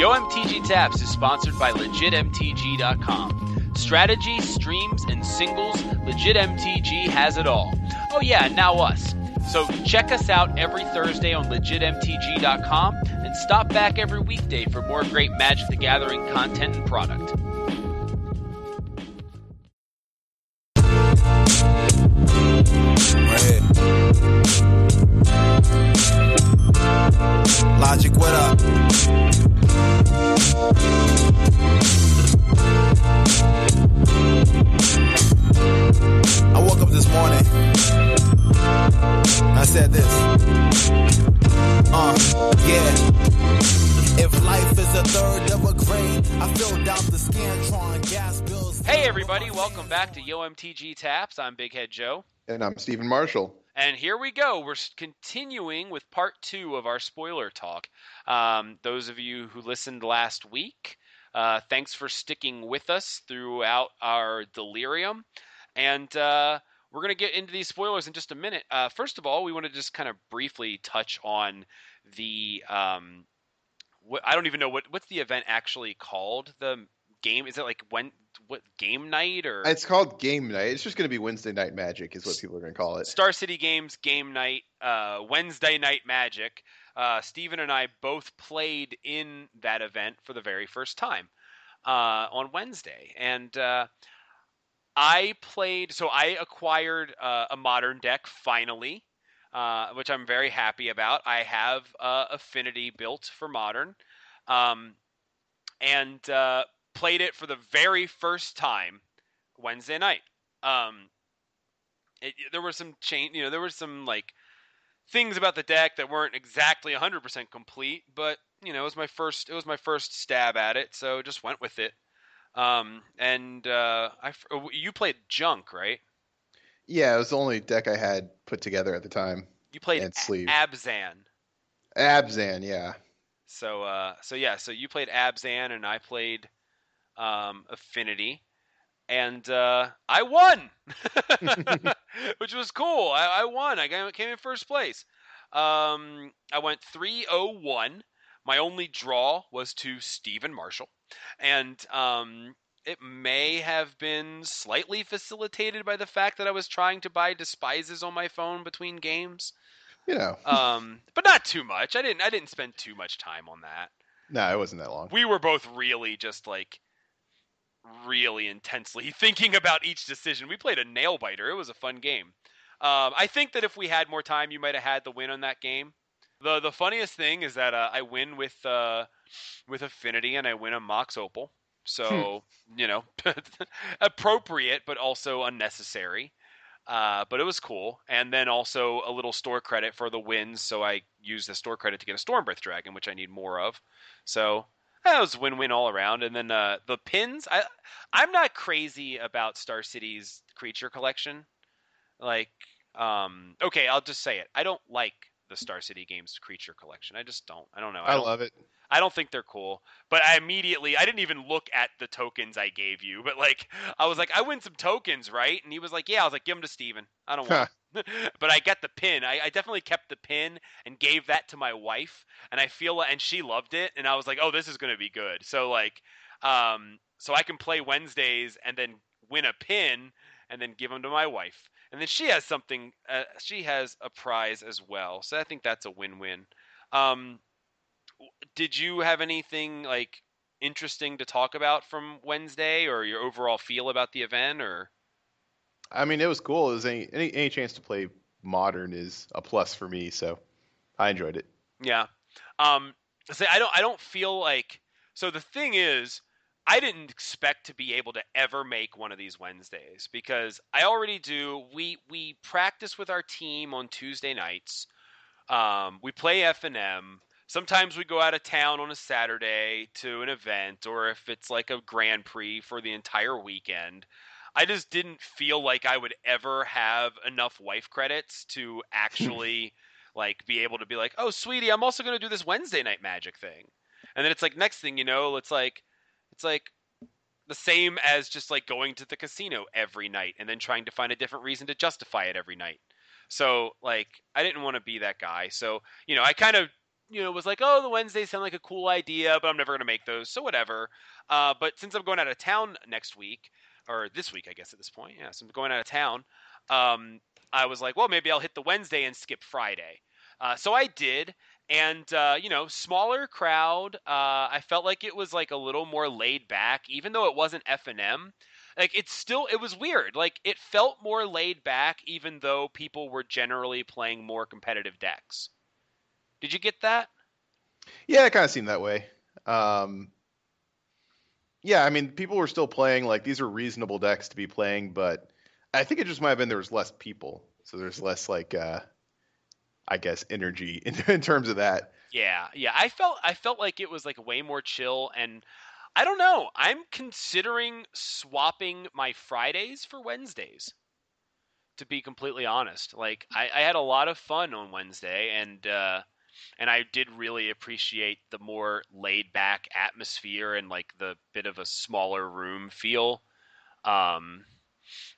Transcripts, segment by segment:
YoMTG Taps is sponsored by LegitMTG.com. Strategy, streams, and singles, LegitMTG has it all. Oh yeah, now us. So check us out every Thursday on LegitMTG.com and stop back every weekday for more great Magic the Gathering content and product. YoMTG Taps. I'm Big Head Joe. And I'm Stephen Marshall. And here we go. We're continuing with part two of our spoiler talk. Um, those of you who listened last week, uh, thanks for sticking with us throughout our delirium. And uh, we're going to get into these spoilers in just a minute. Uh, first of all, we want to just kind of briefly touch on the. Um, what, I don't even know what what's the event actually called. The game is it like when what game night or It's called Game Night. It's just going to be Wednesday Night Magic, is what people are going to call it. Star City Games game night, uh, Wednesday night Magic. Uh, Stephen and I both played in that event for the very first time uh, on Wednesday, and uh, I played. So I acquired uh, a modern deck finally, uh, which I'm very happy about. I have uh, Affinity built for modern, um, and uh, played it for the very first time Wednesday night. Um, it, there were some change, you know, there were some like things about the deck that weren't exactly 100% complete, but you know, it was my first it was my first stab at it, so just went with it. Um, and uh, I oh, you played Junk, right? Yeah, it was the only deck I had put together at the time. You played And sleeve. Abzan. Abzan, yeah. So uh, so yeah, so you played Abzan and I played um, Affinity, and uh, I won, which was cool. I, I won. I came in first place. Um, I went 3-0-1. My only draw was to Stephen Marshall, and um, it may have been slightly facilitated by the fact that I was trying to buy despises on my phone between games. You know, Um, but not too much. I didn't. I didn't spend too much time on that no, it wasn't that long. we were both really just like really intensely thinking about each decision. We played a nail biter. It was a fun game. Um, I think that if we had more time, you might have had the win on that game. the The funniest thing is that uh, I win with uh, with affinity, and I win a Mox Opal. So you know, appropriate, but also unnecessary. Uh, but it was cool, and then also a little store credit for the wins. So I used the store credit to get a Stormbreath Dragon, which I need more of. So that was win-win all around. And then uh, the pins, I I'm not crazy about Star City's creature collection. Like, um, okay, I'll just say it. I don't like the Star City Games creature collection. I just don't. I don't know. I don't, love it. I don't think they're cool. But I immediately, I didn't even look at the tokens I gave you. But like, I was like, I win some tokens, right? And he was like, Yeah. I was like, Give them to Stephen. I don't want. 'Em." but I get the pin. I, I definitely kept the pin and gave that to my wife, and I feel and she loved it, and I was like, oh, this is gonna be good. So like, um, so I can play Wednesdays and then win a pin and then give them to my wife, and then she has something. Uh, she has a prize as well. So I think that's a win-win. Um, did you have anything like interesting to talk about from Wednesday, or your overall feel about the event, or? I mean, it was cool. It was any, any any chance to play modern is a plus for me, so I enjoyed it. Yeah. Um say I don't I don't feel like so the thing is I didn't expect to be able to ever make one of these Wednesdays because I already do we we practice with our team on Tuesday nights. Um we play FNM. Sometimes we go out of town on a Saturday to an event or if it's like a Grand Prix for the entire weekend. I just didn't feel like I would ever have enough wife credits to actually like be able to be like, "Oh, sweetie, I'm also going to do this Wednesday night magic thing." And then it's like next thing you know, it's like it's like the same as just like going to the casino every night and then trying to find a different reason to justify it every night. So, like I didn't want to be that guy. So, you know, I kind of you know was like, oh, the Wednesdays sound like a cool idea, but I'm never gonna make those, so whatever. Uh, but since I'm going out of town next week or this week, I guess at this point, yeah, so I'm going out of town. Um, I was like, well, maybe I'll hit the Wednesday and skip Friday. Uh, so I did, and uh, you know, smaller crowd. Uh, I felt like it was like a little more laid back, even though it wasn't FNM. Like it's still, it was weird. Like it felt more laid back, even though people were generally playing more competitive decks. Did you get that? Yeah, it kind of seemed that way. Um, yeah, I mean, people were still playing. Like these are reasonable decks to be playing, but I think it just might have been there was less people, so there's less like, uh, I guess, energy in, in terms of that. Yeah, yeah. I felt I felt like it was like way more chill, and I don't know. I'm considering swapping my Fridays for Wednesdays. To be completely honest, like I, I had a lot of fun on Wednesday, and uh, and I did really appreciate the more laid back atmosphere and like the bit of a smaller room feel. Um,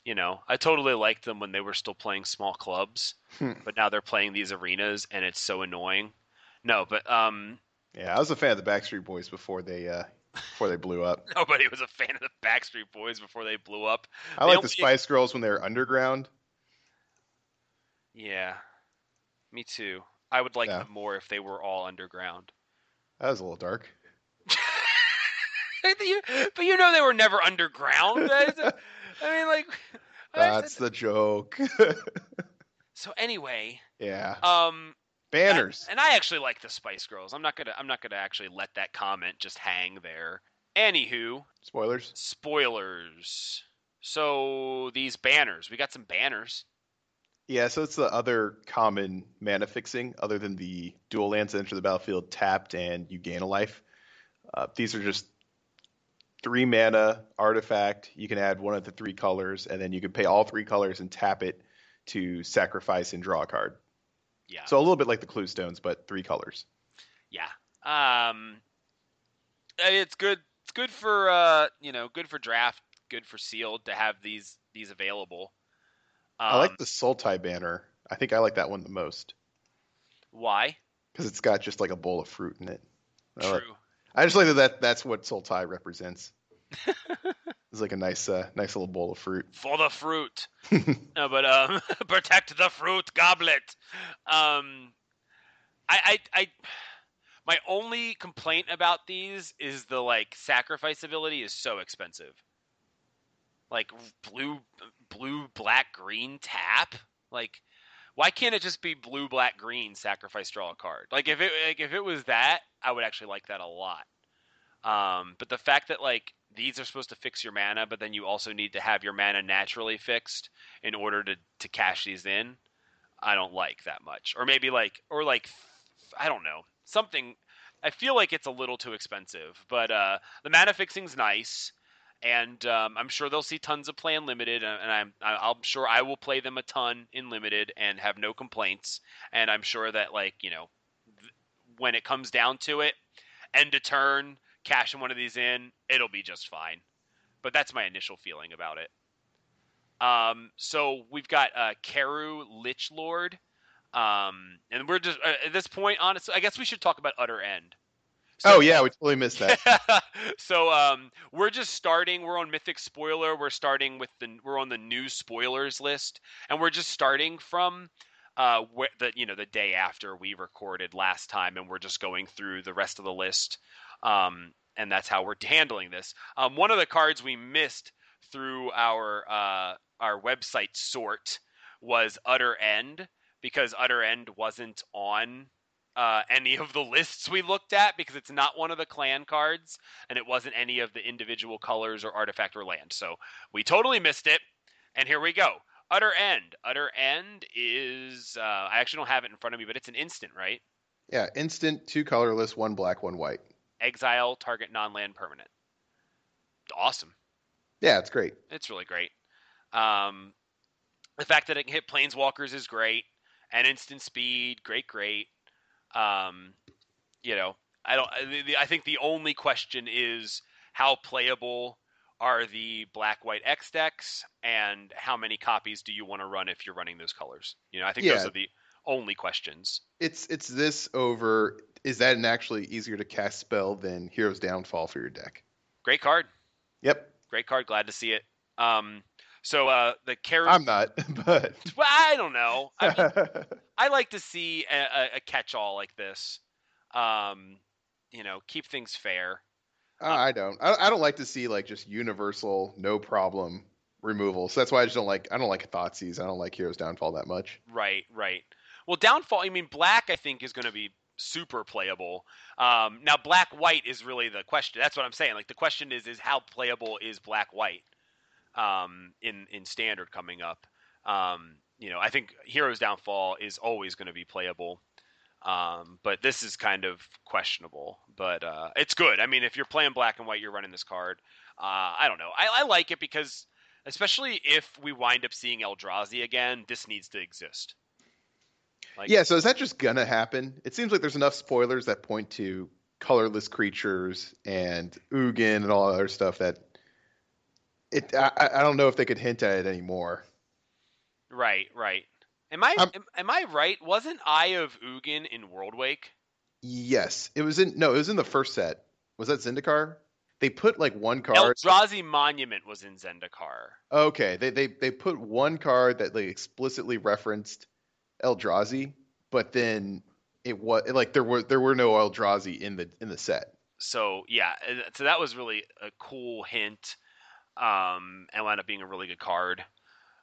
you know, I totally liked them when they were still playing small clubs, Hmm. but now they're playing these arenas and it's so annoying. No, but um, Yeah, I was a fan of the Backstreet Boys before they uh, before they blew up. nobody was a fan of the Backstreet Boys before they blew up. I like the Spice Girls when they were underground. Yeah, me too. I would like Yeah. them more if they were all underground. That was a little dark. but, you, know they were never underground. That I mean, like. That's the joke. so anyway, yeah, um, banners. And I actually like the Spice Girls. I'm not gonna I'm not gonna actually let that comment just hang there. Anywho, Spoilers. spoilers. So these banners, we got some banners. Yeah, so it's the other common mana fixing, other than the dual lands that enter the battlefield tapped and you gain a life. Uh, these are just three mana artifact. You can add one of the three colors, and then you can pay all three colors and tap it to sacrifice and draw a card. Yeah. So a little bit like the Cluestones, but three colors. yeah. Um, it's good. It's good for uh, you know, good for draft, good for sealed to have these these available. Um, I like the Sultai banner. I think I like that one the most why. because it's got just like a bowl of fruit in it. I like- True. I just like that, that that's what Sultai represents. it's like a nice, uh, nice little bowl of fruit. for the fruit. no, but um, protect the fruit goblet. Um, I, I, I, my only complaint about these is the like sacrifice ability is so expensive. Like blue, blue, black, green tap. Like, why can't it just be blue, black, green sacrifice draw a card? Like if it like if it was that, I would actually like that a lot. Um, but the fact that like these are supposed to fix your mana, but then you also need to have your mana naturally fixed in order to to cash these in. I don't like that much. Or maybe like or like I don't know. Something I feel like it's a little too expensive, but uh the mana fixing's nice and um, I'm sure they'll see tons of play in limited, and I'm I'm sure I will play them a ton in limited and have no complaints. And I'm sure that like you know, th- when it comes down to it, end of turn, cashing one of these in, it'll be just fine. But that's my initial feeling about it. Um, so we've got uh, Kheru Lich Lord, um, and we're just uh, at this point. Honestly, I guess we should talk about Utter End. So- oh yeah, we totally missed that. so um, we're just starting. We're on Mythic Spoiler. We're starting with the. We're on the new spoilers list, and we're just starting from uh, wh- the you know the day after we recorded last time, and we're just going through the rest of the list. Um, and that's how we're handling this. Um, one of the cards we missed through our uh, our website sort was Utter End because Utter End wasn't on uh, any of the lists we looked at because it's not one of the clan cards and it wasn't any of the individual colors or artifact or land. So we totally missed it. And here we go. Utter End. Utter End is uh, I actually don't have it in front of me, but it's an instant, right? yeah, instant, two colorless, one black, one white. Exile target non-land permanent. Awesome. Yeah, it's great. It's really great. Um, the fact that it can hit planeswalkers is great, and instant speed, great, great. Um, you know, I don't. I- think the only question is how playable are the black white X decks, and how many copies do you want to run if you're running those colors? You know, I think those are the only questions. It's it's this over. Is that an actually easier to cast spell than Hero's Downfall for your deck? Great card. Yep. Great card. Glad to see it. Um, so uh, the Kheru. I'm not, but Well, I don't know. I, mean, I like to see a, a, catch-all like this. Um, you know, keep things fair. I don't. I, I don't like to see like just universal, no problem removal. So that's why I just don't like. I don't like Thoughtseize. I don't like Heroes Downfall that much. Right, right. Well, downfall. I mean, black. I think is going to be super playable. Um, now, black white is really the question. That's what I'm saying. Like the question is, is how playable is black white um, in in standard coming up? Um, you know, I think Heroes Downfall is always going to be playable. Um, but this is kind of questionable, but uh, it's good. I mean, if you're playing black and white, you're running this card. Uh, I don't know. I, I like it because, especially if we wind up seeing Eldrazi again, this needs to exist. Like, yeah. So is that just gonna happen? It seems like there's enough spoilers that point to colorless creatures and Ugin and all other stuff that it. I I don't know if they could hint at it anymore. Right, right. Am I I'm- am, am I right? Wasn't Eye of Ugin in Worldwake? Yes, it was in. No, it was in the first set. Was that Zendikar? They put like one card. Eldrazi Monument was in Zendikar. Okay, they they they put one card that like explicitly referenced Eldrazi, but then it was like there were there were no Eldrazi in the in the set. So yeah, so that was really a cool hint, um, and wound up being a really good card.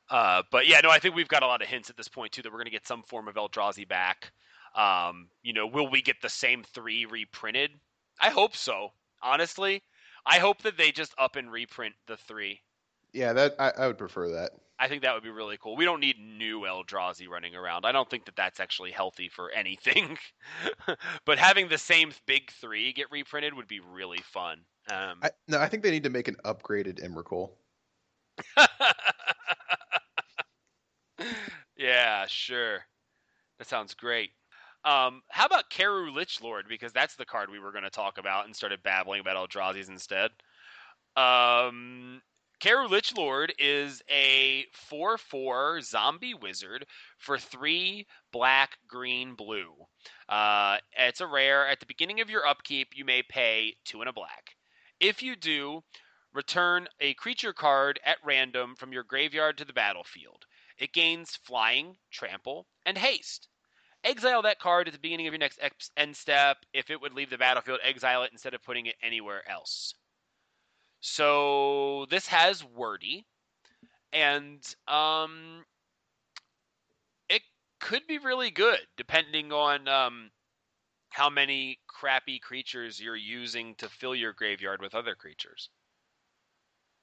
Uh, but yeah, no, I think we've got a lot of hints at this point too that we're going to get some form of Eldrazi back. Um, you know, will we get the same three reprinted? I hope so. Honestly, I hope that they just up and reprint the three. Yeah, that I, I would prefer that. I think that would be really cool. We don't need new Eldrazi running around. I don't think that that's actually healthy for anything. but having the same big three get reprinted would be really fun. Um, I, no, I think they need to make an upgraded Emrakul. yeah, sure. That sounds great. Um, how about Kheru Lichlord? Because that's the card we were going to talk about and started babbling about Eldrazi's instead. Um, Lich Lord is a 4 4 zombie wizard for 3 black, green, blue. Uh, it's a rare. At the beginning of your upkeep, you may pay 2 and a black. If you do, return a creature card at random from your graveyard to the battlefield. It gains flying, trample, and haste. Exile that card at the beginning of your next end step. If it would leave the battlefield, exile it instead of putting it anywhere else. So this has wordy, and um, it could be really good depending on um, how many crappy creatures you're using to fill your graveyard with other creatures.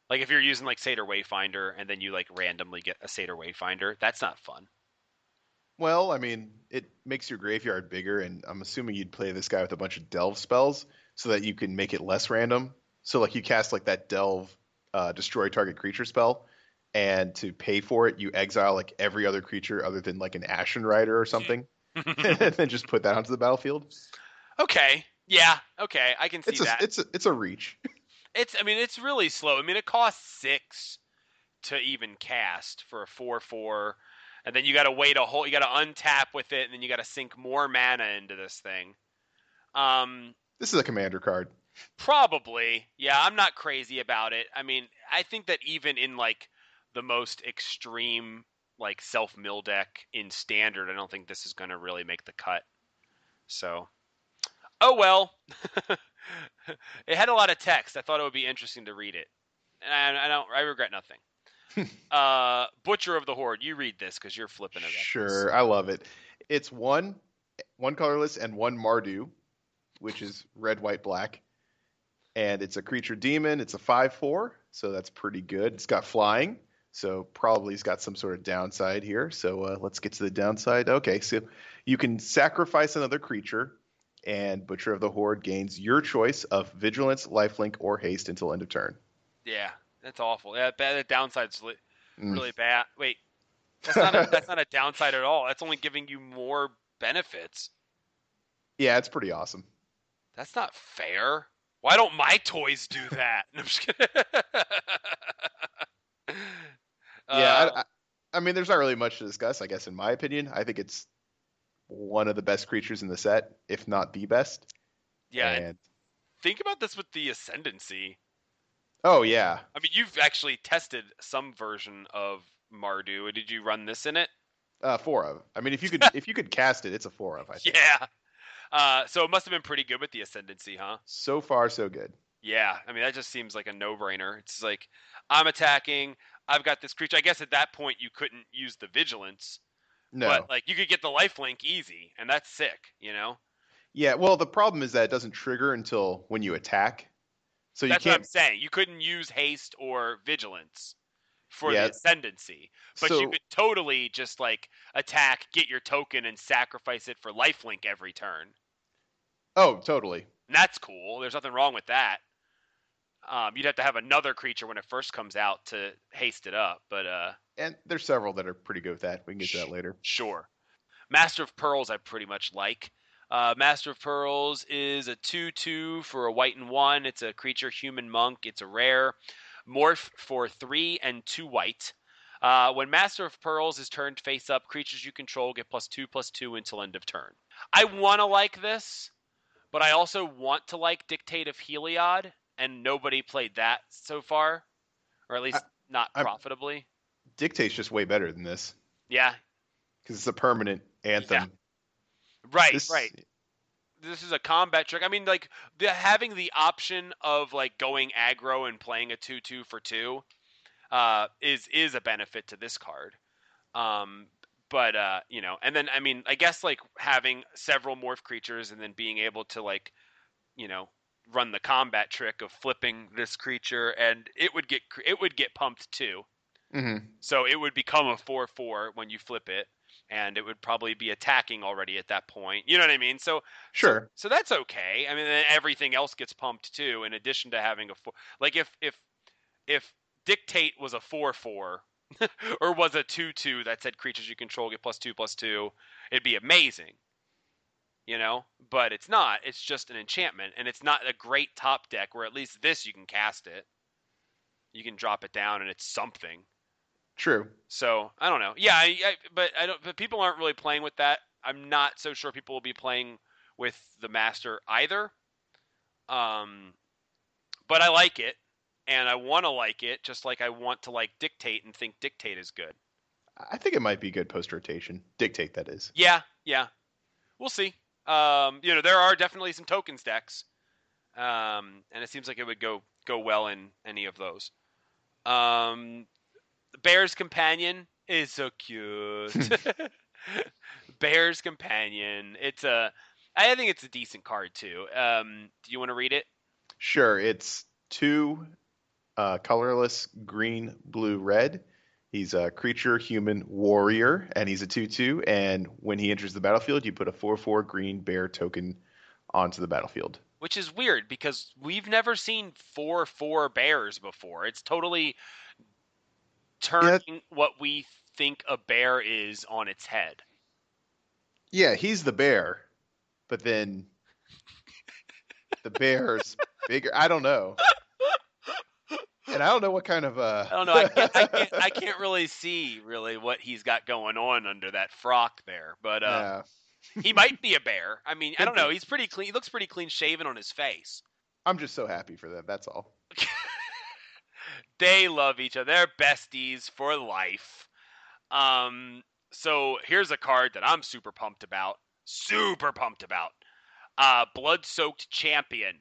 Like if you're using like Satyr Wayfinder and then you like randomly get a Satyr Wayfinder, that's not fun. Well, I mean, it makes your graveyard bigger, and I'm assuming you'd play this guy with a bunch of delve spells so that you can make it less random. So like you cast like that delve uh, destroy target creature spell, and to pay for it, you exile like every other creature other than like an Ashen Rider or something, and then just put that onto the battlefield. okay. Yeah. Okay. I can see It's a that. it's a it's a reach. It's I mean it's really slow. I mean it costs six to even cast for a four four, and then you got to wait a whole. You got to untap with it, and then you got to sink more mana into this thing. Um, This is a commander card. probably, yeah. I'm not crazy about it. I mean, I think that even in like the most extreme like self mill deck in standard, I don't think this is going to really make the cut. So, oh well. it had a lot of text. I thought it would be interesting to read it, and I, I don't. I regret nothing. uh, Butcher of the Horde, you read this because you're flipping it. Sure, I love it. It's one one colorless and one Mardu, which is red, white, black. And it's a creature demon. It's a 5 4, so that's pretty good. It's got flying, so probably it's got some sort of downside here. So uh, let's get to the downside. Okay, so you can sacrifice another creature, and Butcher of the Horde gains your choice of Vigilance, Lifelink, or Haste until end of turn. Yeah, that's awful. Yeah, bad. The downside's li- Mm. really bad. Wait, that's not a, that's not a downside at all. That's only giving you more benefits. Yeah, it's pretty awesome. That's not fair. Why don't my toys do that? No, I'm just kidding. Yeah, Uh, I, I mean, there's not really much to discuss, I guess, in my opinion. I think it's one of the best creatures in the set, if not the best. Yeah, and And, think about this with the ascendancy. oh yeah. I mean, you've actually tested some version of Mardu. Did you run this in it? Uh, four of. I mean, if you could if you could cast it, it's a four of. I think. Yeah. Uh, so it must have been pretty good with the ascendancy, huh? So far, so good. Yeah. I mean, that just seems like a no-brainer. It's like I'm attacking. I've got this creature. I guess at that point you couldn't use the vigilance, No. but like you could get the lifelink easy, and that's sick. You know. yeah. Well, the problem is that it doesn't trigger until when you attack. So you That's what I'm can't. saying. You couldn't use haste or vigilance for Yeah. the ascendancy, but so you could totally just like attack, get your token, and sacrifice it for lifelink every turn. oh, totally. And that's cool. There's nothing wrong with that. Um, you'd have to have another creature when it first comes out to haste it up, but uh, And there's several that are pretty good with that. We can get to that later. Sure. Master of Pearls, I pretty much like. Uh, Master of Pearls is a 2 2 for a white and 1. It's a creature human monk. It's a rare. Morph for 3 and 2 white. Uh, when Master of Pearls is turned face up, creatures you control get plus 2 plus 2 until end of turn. I want to like this, but I also want to like Dictate of Heliod, and nobody played that so far. Or at least not I'm- profitably. Dictate's just way better than this Yeah. because it's a permanent anthem. Right, This- right. this is a combat trick. I mean, like the having the option of like going aggro and playing a two two for two uh, is is a benefit to this card. Um, but uh, you know, and then I mean, I guess like having several morph creatures and then being able to like, you know, run the combat trick of flipping this creature and it would get it would get pumped too. Hmm So it would become a 4 4 when you flip it, and it would probably be attacking already at that point. You know what I mean? So Sure. so that's okay. I mean, then everything else gets pumped too, in addition to having a four. Like if if if dictate was a four four, or was a two two that said creatures you control get plus two plus two, it'd be amazing. You know, but it's not. It's just an enchantment, and it's not a great top deck. Where at least this you can cast it. You can drop it down, and it's something. True. So I don't know. Yeah, I, I, but I don't. But people aren't really playing with that. I'm not so sure people will be playing with the master either. Um, but I like it, and I want to like it, just like I want to like dictate and think dictate is good. I think it might be good post rotation. Dictate that is. Yeah, yeah. We'll see. Um, you know, there are definitely some tokens decks, um, and it seems like it would go go well in any of those. Um, Bear's Companion is so cute. Bear's Companion. It's a. I think it's a decent card too. Um, do you want to read it? Sure. It's two uh, colorless green, blue, red. He's a creature, human, warrior, and he's a 2 2. And when he enters the battlefield, you put a 4 4 green bear token onto the battlefield. Which is weird because we've never seen four four bears before. It's totally turning what we think a bear is on its head. Yeah, he's the bear, but then the bear's bigger. I don't know. And I don't know what kind of uh I don't know. I can't, I can't, I can't really see really what he's got going on under that frock there, but uh, yeah. he might be a bear. I mean, I don't know. He's pretty clean. He looks pretty clean shaven on his face. I'm just so happy for them. That's all. they love each other. They're besties for life. Um, so here's a card that I'm super pumped about. Super pumped about. Uh, Bloodsoaked Champion.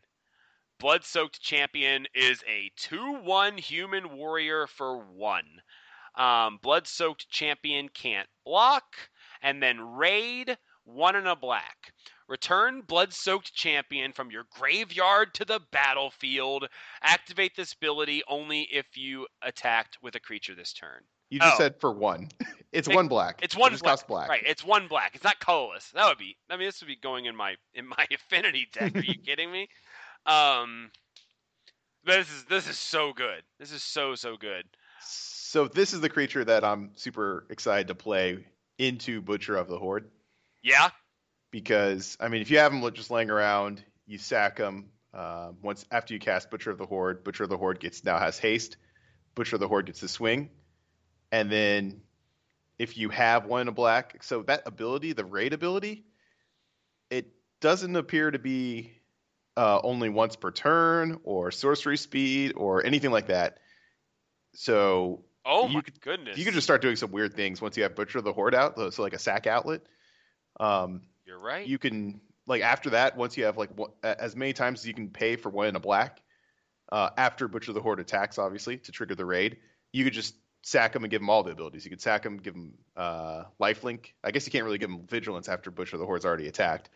Bloodsoaked Champion is a 2 1 human warrior for 1. Um, Bloodsoaked Champion can't block, and then raid 1 and a black. Return Bloodsoaked Champion from your graveyard to the battlefield. Activate this ability only if you attacked with a creature this turn. You just Oh. said for one. It's It- one black. It's one it black. costs black. Right, it's one black. It's not colorless. That would be. I mean, this would be going in my in my affinity deck. Are you kidding me? Um, but this is this is so good. This is so so good. So this is the creature that I'm super excited to play into Butcher of the Horde Yeah, because I mean, if you have him just laying around, you sack him. Uh, once after you cast Butcher of the Horde, Butcher of the Horde gets now has haste. Butcher of the Horde gets the swing, and then if you have one in a black. So that ability, the raid ability, it doesn't appear to be uh, only once per turn or sorcery speed or anything like that. So Oh You my could- goodness! you can just start doing some weird things once you have Butcher of the Horde out, so like a sack outlet. Um, You're right. you can like after that, once you have like one- as many times as you can pay for one in a black, uh, after Butcher the Horde attacks, obviously to trigger the raid, you could just sack them and give them all the abilities. You could sack them, give them uh, lifelink. I guess you can't really give them vigilance after Butcher the Horde's already attacked,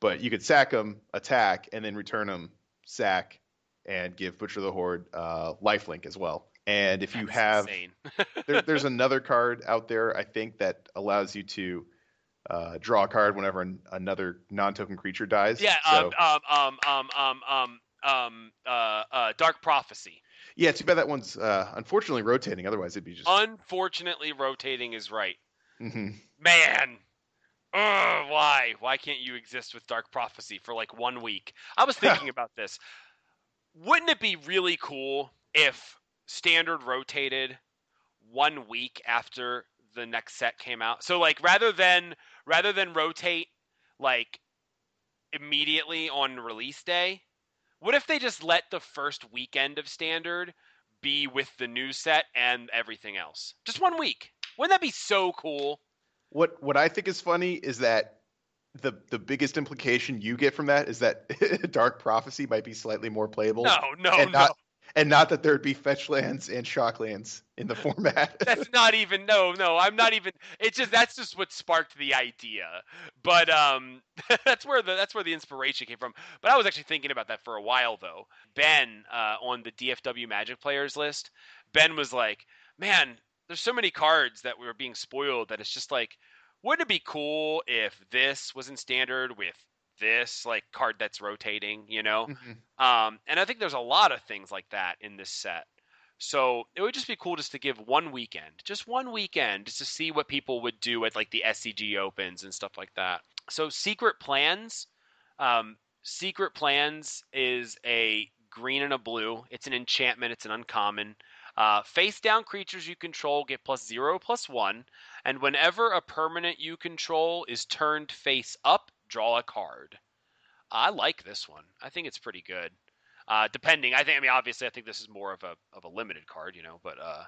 but you could sack them, attack, and then return them, sack, and give Butcher the Horde uh, lifelink as well. And if you have there, there's another card out there, I think, that allows you to uh, draw a card whenever an, another non-token creature dies. yeah. So, Um. Um. Um. Um. Um. Um. Uh. Uh. Dark prophecy. yeah. Too bad that one's uh, unfortunately rotating. Otherwise, it'd be just. Unfortunately, rotating is right. Mhm. Man. Ugh, why? Why can't you exist with Dark Prophecy for like one week? I was thinking about this. Wouldn't it be really cool if Standard rotated one week after the next set came out? So like rather than rather than rotate like immediately on release day, what if they just let the first weekend of Standard be with the new set and everything else? Just one week. Wouldn't that be so cool? What What I think is funny is that the the biggest implication you get from that is that Dark Prophecy might be slightly more playable, No, no, and no. not and not that there'd be fetch lands and shock lands in the format. That's not even no, no. I'm not even. It's just that's just what sparked the idea. But um, that's where the that's where the inspiration came from. But I was actually thinking about that for a while though. Ben uh, on the DFW Magic players list, Ben was like, "Man, there's so many cards that were being spoiled that it's just like, wouldn't it be cool if this was in standard with this like card that's rotating? You know?" Mhm. Um, and I think there's a lot of things like that in this set. So it would just be cool just to give one weekend, just one weekend, just to see what people would do at like the SCG opens and stuff like that. So secret plans, um, secret plans is a green and a blue. It's an enchantment. It's an uncommon. Uh, face down creatures you control get plus zero plus one, and whenever a permanent you control is turned face up, draw a card. I like this one. I think it's pretty good. Uh, depending, I think. I mean, obviously, I think this is more of a of a limited card, you know. But uh,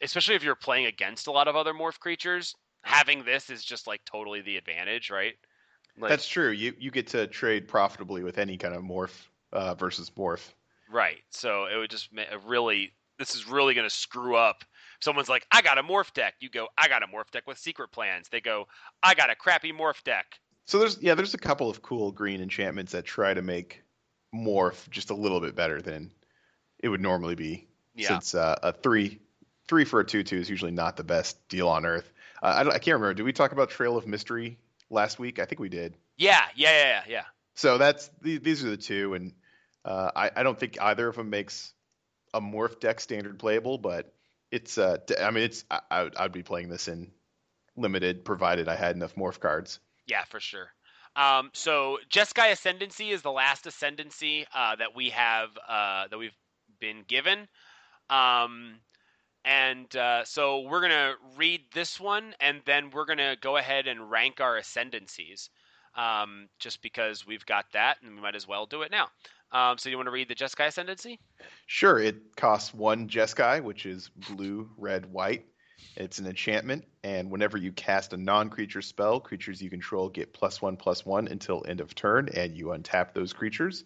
especially if you're playing against a lot of other morph creatures, having this is just like totally the advantage, right? Like, That's true. You you get to trade profitably with any kind of morph uh, versus morph. right. So it would just really. This is really going to screw up. Someone's like, I got a morph deck. You go, I got a morph deck with secret plans. They go, I got a crappy morph deck. So there's yeah, there's a couple of cool green enchantments that try to make morph just a little bit better than it would normally be. Yeah. Since uh, a three three for a two two is usually not the best deal on earth. Uh, I, I can't remember. Did we talk about Trail of Mystery last week? I think we did. Yeah, yeah, yeah, yeah. So that's these are the two, and uh, I, I don't think either of them makes a morph deck standard playable, but it's uh, I mean it's I, I would, I'd be playing this in limited provided I had enough morph cards. Yeah, for sure. Um, so Jeskai Ascendancy is the last ascendancy uh, that we have uh, that we've been given. Um, and uh, so we're gonna read this one, and then we're gonna go ahead and rank our ascendancies, um, just because we've got that, and we might as well do it now. Um, so you want to read the Jeskai Ascendancy? Sure, it costs one Jeskai, which is blue, red, white. It's an enchantment, and whenever you cast a non-creature spell, creatures you control get plus one, plus one until end of turn, and you untap those creatures.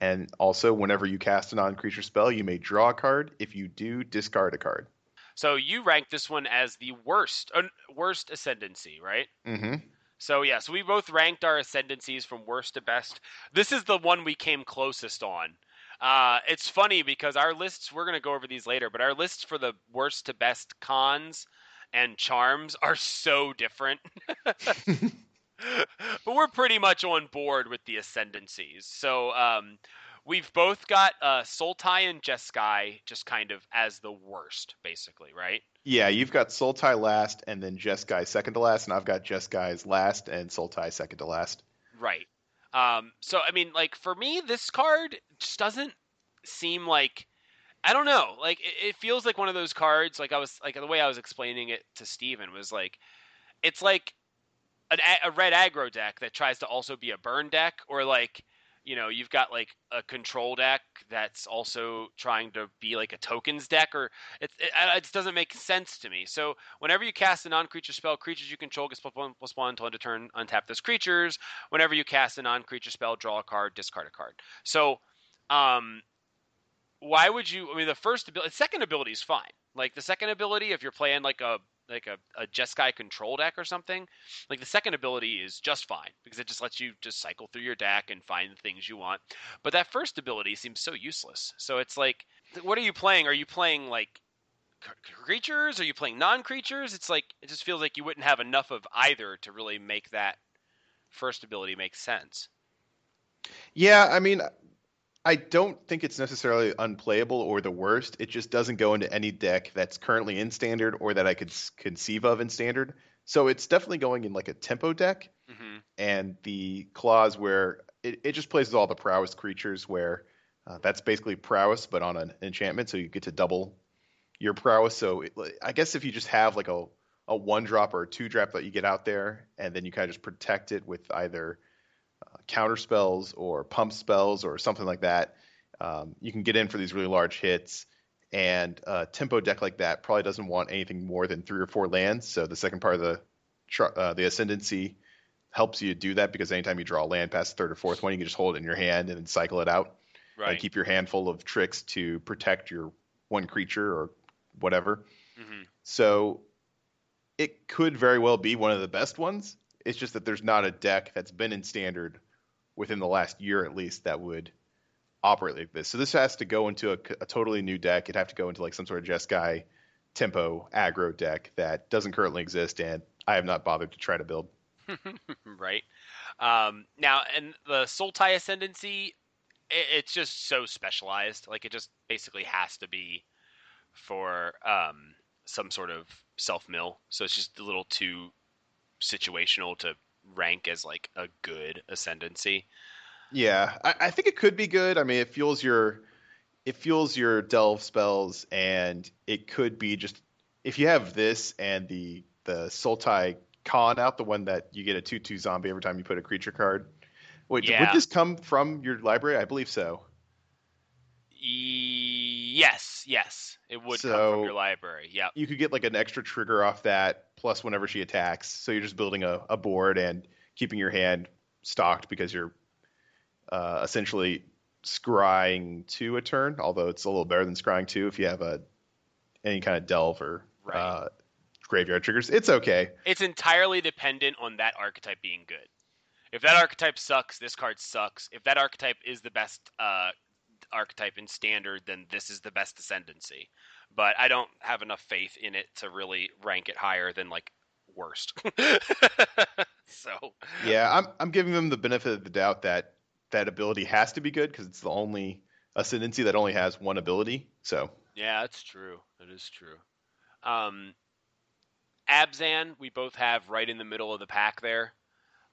And also, whenever you cast a non-creature spell, you may draw a card. If you do, discard a card. So you rank this one as the worst, uh, worst ascendancy, right? Mm-hmm. So yeah, so we both ranked our ascendancies from worst to best. This is the one we came closest on. Uh, it's funny because our lists we're gonna go over these later, but our lists for the worst to best Khans and charms are so different. but we're pretty much on board with the ascendancies. So um, we've both got uh, Sultai and Jeskai just kind of as the worst, basically, right? Yeah, you've got Sultai last, and then Jeskai second to last, and I've got Jeskai's last and Sultai second to last. Right. Um, so I mean, like for me, this card just doesn't seem like I don't know. Like it, it feels like one of those cards. Like I was like the way I was explaining it to Stephen was like, it's like an, a red aggro deck that tries to also be a burn deck, or like you know you've got like a control deck that's also trying to be like a tokens deck or it, it, it doesn't make sense to me. So whenever you cast a non-creature spell creatures you control get plus one plus one until end of turn untap those creatures. Whenever you cast a non-creature spell draw a card discard a card. So um why would you i mean the first ability second ability is fine. Like the second ability if you're playing like a like a, a Jeskai control deck or something, like the second ability is just fine because it just lets you just cycle through your deck and find the things you want. But that first ability seems so useless. So it's like, what are you playing? Are you playing like creatures? Are you playing non-creatures? It's like it just feels like you wouldn't have enough of either to really make that first ability make sense. Yeah, I mean, I don't think it's necessarily unplayable or the worst. It just doesn't go into any deck that's currently in standard or that I could conceive of in standard. So it's definitely going in like a tempo deck. Mm-hmm. And the clause where it, it just plays all the prowess creatures, where uh, that's basically prowess, but on an enchantment. So you get to double your prowess. So it, I guess if you just have like a, a one drop or a two drop that you get out there, and then you kind of just protect it with either counter spells or pump spells or something like that. Um, you can get in for these really large hits. And a tempo deck like that probably doesn't want anything more than three or four lands. So the second part of the uh, the ascendancy helps you do that because anytime you draw a land past the third or fourth one, you can just hold it in your hand and then cycle it out. Right. And keep your hand full of tricks to protect your one creature or whatever. Mm-hmm. So it could very well be one of the best ones. It's just that there's not a deck that's been in standard within the last year at least that would operate like this. So this has to go into a, a totally new deck. It'd have to go into like some sort of Jeskai tempo aggro deck that doesn't currently exist, and I have not bothered to try to build. right. Um, now, and the Sultai Ascendancy, it, it's just so specialized. Like it just basically has to be for um, some sort of self mill. So it's just a little too situational to rank as like a good ascendancy. Yeah, I, I think it could be good. I mean, it fuels your it fuels your delve spells, and it could be just if you have this and the the Sultai Khan out, the one that you get a two two zombie every time you put a creature card. Wait, yeah. would this come from your library? I believe so. Yes, yes, it would so come from your library. Yeah, you could get like an extra trigger off that, plus whenever she attacks. So you're just building a, a board and keeping your hand stocked because you're uh, essentially scrying two a turn. Although it's a little better than scrying two if you have a any kind of delve or right. uh, graveyard triggers. It's okay. It's entirely dependent on that archetype being good. If that archetype sucks, this card sucks. If that archetype is the best uh, archetype in standard, then this is the best ascendancy. But I don't have enough faith in it to really rank it higher than like worst. so yeah, I'm I'm giving them the benefit of the doubt that that ability has to be good because it's the only ascendancy that only has one ability. So yeah, that's true. That is true. Um, Abzan, we both have right in the middle of the pack there.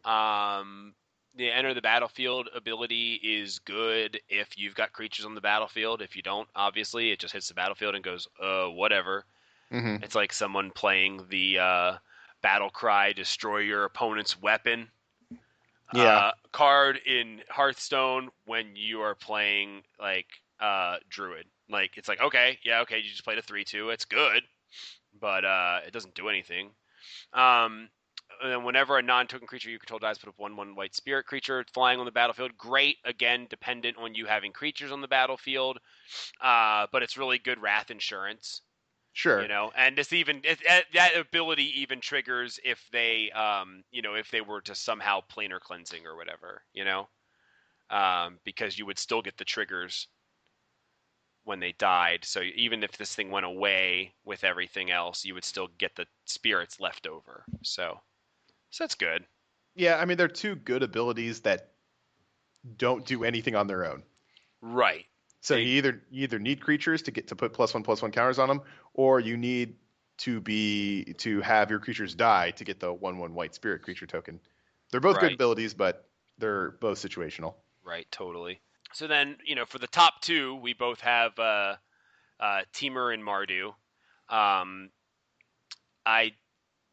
Um, the enter the battlefield ability is good if you've got creatures on the battlefield. If you don't, obviously, it just hits the battlefield and goes, uh, whatever. Mm-hmm. It's like someone playing the uh, battle cry, destroy your opponent's weapon. Yeah. Uh, card in Hearthstone when you are playing like uh, Druid. Like it's like okay, yeah, okay, you just played a three two. It's good, but uh, it doesn't do anything. Um, and then whenever a non-token creature you control dies, put up one one white spirit creature flying on the battlefield. Great, again, dependent on you having creatures on the battlefield, uh, but it's really good wrath insurance. Sure. You know, and this even it, that ability even triggers if they, um, you know, if they were to somehow planar cleansing or whatever, you know, um, because you would still get the triggers when they died. So even if this thing went away with everything else, you would still get the spirits left over. So so that's good. Yeah, I mean they're two good abilities that don't do anything on their own. Right. So they, you either you either need creatures to get to put plus one plus one counters on them, or you need to be to have your creatures die to get the one one white spirit creature token. They're both right. good abilities, but they're both situational. Right, totally. So then, you know, for the top two, we both have uh, uh, Temur and Mardu. Um, I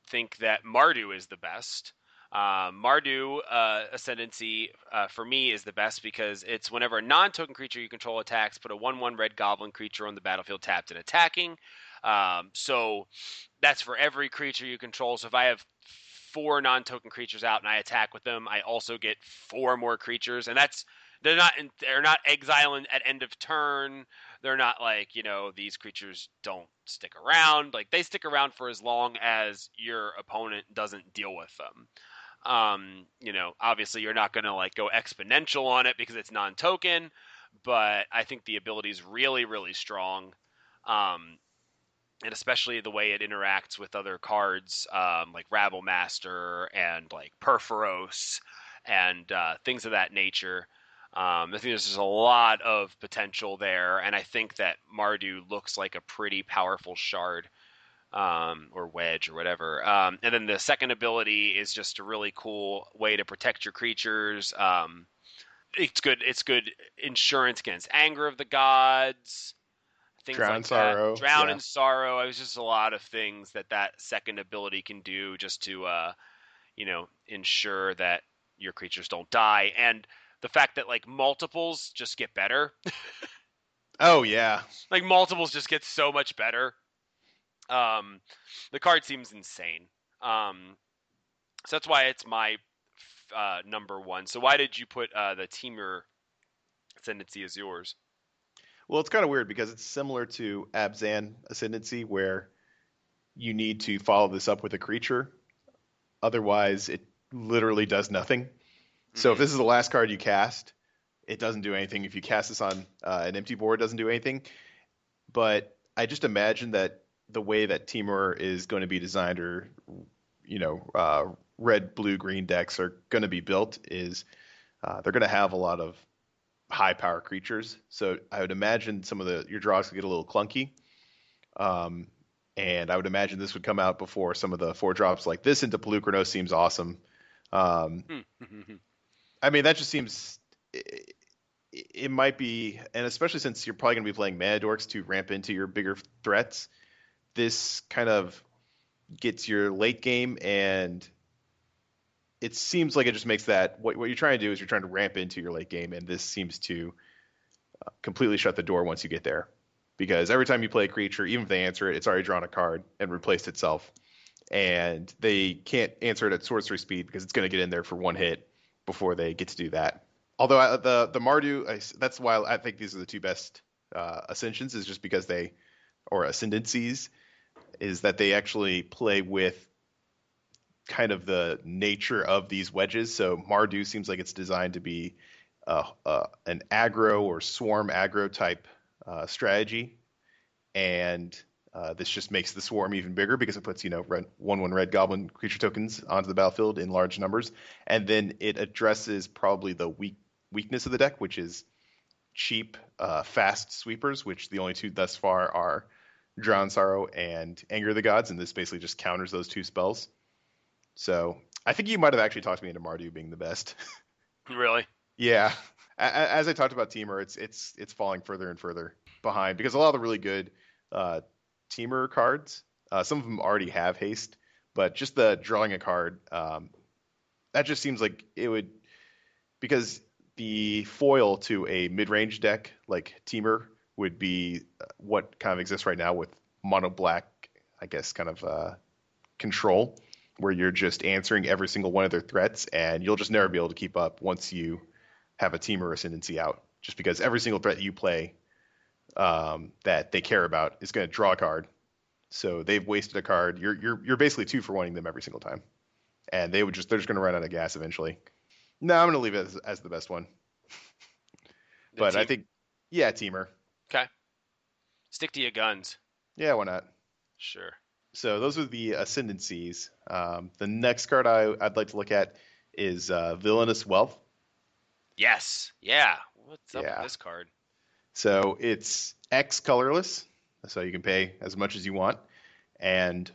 think that Mardu is the best. Uh, Mardu uh, Ascendancy uh, for me is the best because it's whenever a non-token creature you control attacks, put a one-one red goblin creature on the battlefield tapped and attacking. Um, so that's for every creature you control. So if I have four non-token creatures out and I attack with them, I also get four more creatures, and that's they're not they're not exiling at end of turn. They're not like you know these creatures don't stick around. Like they stick around for as long as your opponent doesn't deal with them. Um, you know, obviously you're not going to like go exponential on it because it's non-token, but I think the ability is really really strong. Um, and especially the way it interacts with other cards um, like Rabble Master and like Purphoros and uh, things of that nature. Um, I think there's just a lot of potential there, and I think that Mardu looks like a pretty powerful shard um, or wedge or whatever. Um, and then the second ability is just a really cool way to protect your creatures. Um, it's good. It's good insurance against anger of the gods things Drown like sorrow, that. Drown yeah. in sorrow. It was just a lot of things that that second ability can do just to, uh, you know, ensure that your creatures don't die. And the fact that like multiples just get better, Oh yeah, like multiples just get so much better. Um, the card seems insane. Um, so that's why it's my uh, number one. So why did you put uh, the Timur Ascendancy as yours? Well, it's kind of weird because it's similar to Abzan Ascendancy, where you need to follow this up with a creature. Otherwise, it literally does nothing. So if Mhm. this is the last card you cast, it doesn't do anything. If you cast this on uh, an empty board, it doesn't do anything. But I just imagine that the way that Timur is going to be designed, or you know, uh, red, blue, green decks are going to be built, is uh, they're going to have a lot of high power creatures. So I would imagine some of the your draws could get a little clunky. Um, and I would imagine this would come out before some of the four drops like this into Polukranos seems awesome. Um, I mean, that just seems it, it might be, and especially since you're probably going to be playing Mana Dorks to ramp into your bigger threats, this kind of gets your late game, and it seems like it just makes that what, what you're trying to do is you're trying to ramp into your late game, and this seems to uh, completely shut the door once you get there. Because every time you play a creature, even if they answer it, it's already drawn a card and replaced itself. And they can't answer it at sorcery speed because it's going to get in there for one hit before they get to do that. Although I, the the Mardu, I, that's why I think these are the two best uh, ascensions, is just because they or ascendancies, is that they actually play with kind of the nature of these wedges. So Mardu seems like it's designed to be uh, uh, an aggro or swarm aggro type uh, strategy, and uh, this just makes the swarm even bigger because it puts you know red, one one red goblin creature tokens onto the battlefield in large numbers, and then it addresses probably the weak weakness of the deck, which is cheap, uh, fast sweepers, which the only two thus far are Drown Sorrow and Anger of the Gods, and this basically just counters those two spells. So I think you might have actually talked me into Mardu being the best. really? yeah, as I talked about Timur, it's it's it's falling further and further behind because a lot of the really good uh, Timur cards, uh, some of them already have haste, but just the drawing a card, um, that just seems like it would because the foil to a mid-range deck like Timur would be uh, what kind of exists right now with mono black, I guess, kind of uh, control, where you're just answering every single one of their threats, and you'll just never be able to keep up once you have a Timur ascendancy out, just because every single threat you play um, that they care about is going to draw a card. So they've wasted a card. You're you're you're basically two for wanting them every single time, and they would just they're just going to run out of gas eventually. No, I'm going to leave it as, as the best one. But I think, yeah, Timur. Okay. Stick to your guns. Yeah, why not? Sure. So those are the ascendancies. Um, the next card I, I'd like to look at is uh, Villainous Wealth. Yes. Yeah. What's up Yeah. with this card? So it's X colorless, so you can pay as much as you want, and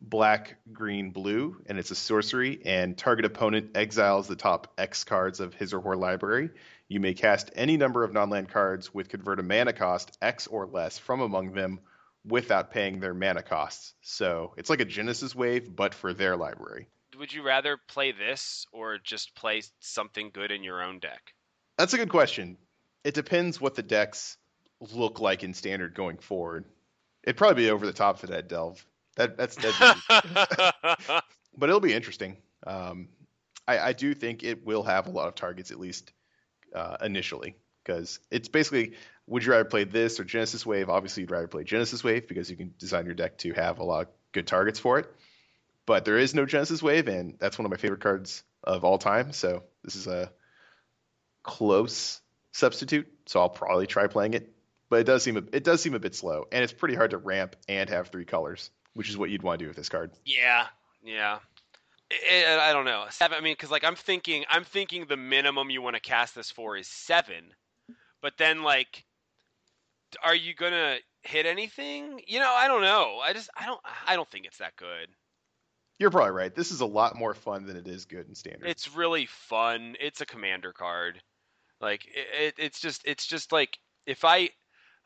black, green, blue, and it's a sorcery. And target opponent exiles the top X cards of his or her library. You may cast any number of non-land cards with convert a mana cost X or less from among them without paying their mana costs. So it's like a Genesis wave, but for their library. Would you rather play this or just play something good in your own deck? That's a good question. It depends what the decks look like in standard going forward. It'd probably be over the top for that delve. That that's that, but it'll be interesting. Um, I, I do think it will have a lot of targets at least uh, initially because it's basically would you rather play this or Genesis Wave? Obviously, you'd rather play Genesis Wave because you can design your deck to have a lot of good targets for it. But there is no Genesis Wave, and that's one of my favorite cards of all time. So this is a close substitute. So I'll probably try playing it. But it does seem a, it does seem a bit slow, and it's pretty hard to ramp and have three colors, which is what you'd want to do with this card. Yeah, yeah. It, I don't know. Seven. I mean, because like I'm thinking, I'm thinking the minimum you want to cast this for is seven, but then like, are you gonna hit anything? You know, I don't know. I just, I don't, I don't think it's that good. You're probably right. This is a lot more fun than it is good in standard. It's really fun. It's a commander card. Like it, it, it's just, it's just like if I,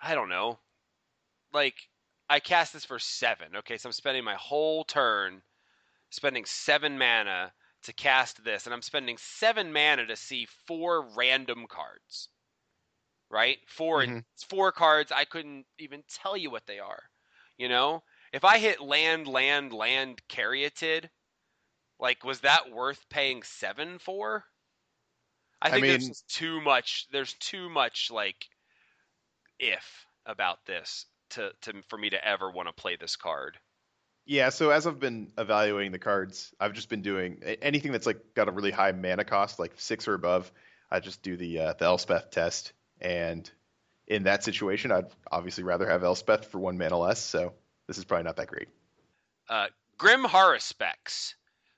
I don't know, like I cast this for seven. Okay, so I'm spending my whole turn spending seven mana to cast this, and I'm spending seven mana to see four random cards. Right? 4 Mhm. four cards I couldn't even tell you what they are. You know? If I hit land, land, land caryatid, like was that worth paying seven for? I I think there's mean- just too much there's too much like if about this to, to for me to ever want to play this card. Yeah, so as I've been evaluating the cards, I've just been doing anything that's like got a really high mana cost, like six or above. I just do the uh, the Elspeth test, and in that situation, I'd obviously rather have Elspeth for one mana less. So this is probably not that great. uh, Grim Haruspex.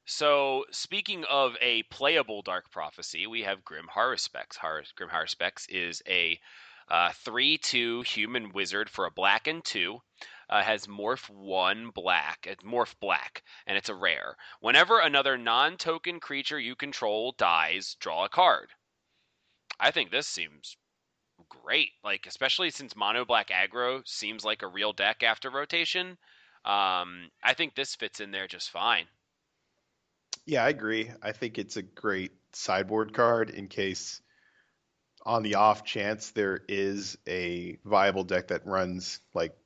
So, speaking of a playable Dark Prophecy, we have Grim Haruspex. Har- Grim Haruspex is a uh, 3 2 human wizard for a black and 2. Uh, has morph 1 black, morph black, and it's a rare. Whenever another non token creature you control dies, draw a card. I think this seems great, like, especially since mono black aggro seems like a real deck after rotation. Um, I think this fits in there just fine. Yeah, I agree. I think it's a great sideboard card in case, on the off chance, there is a viable deck that runs like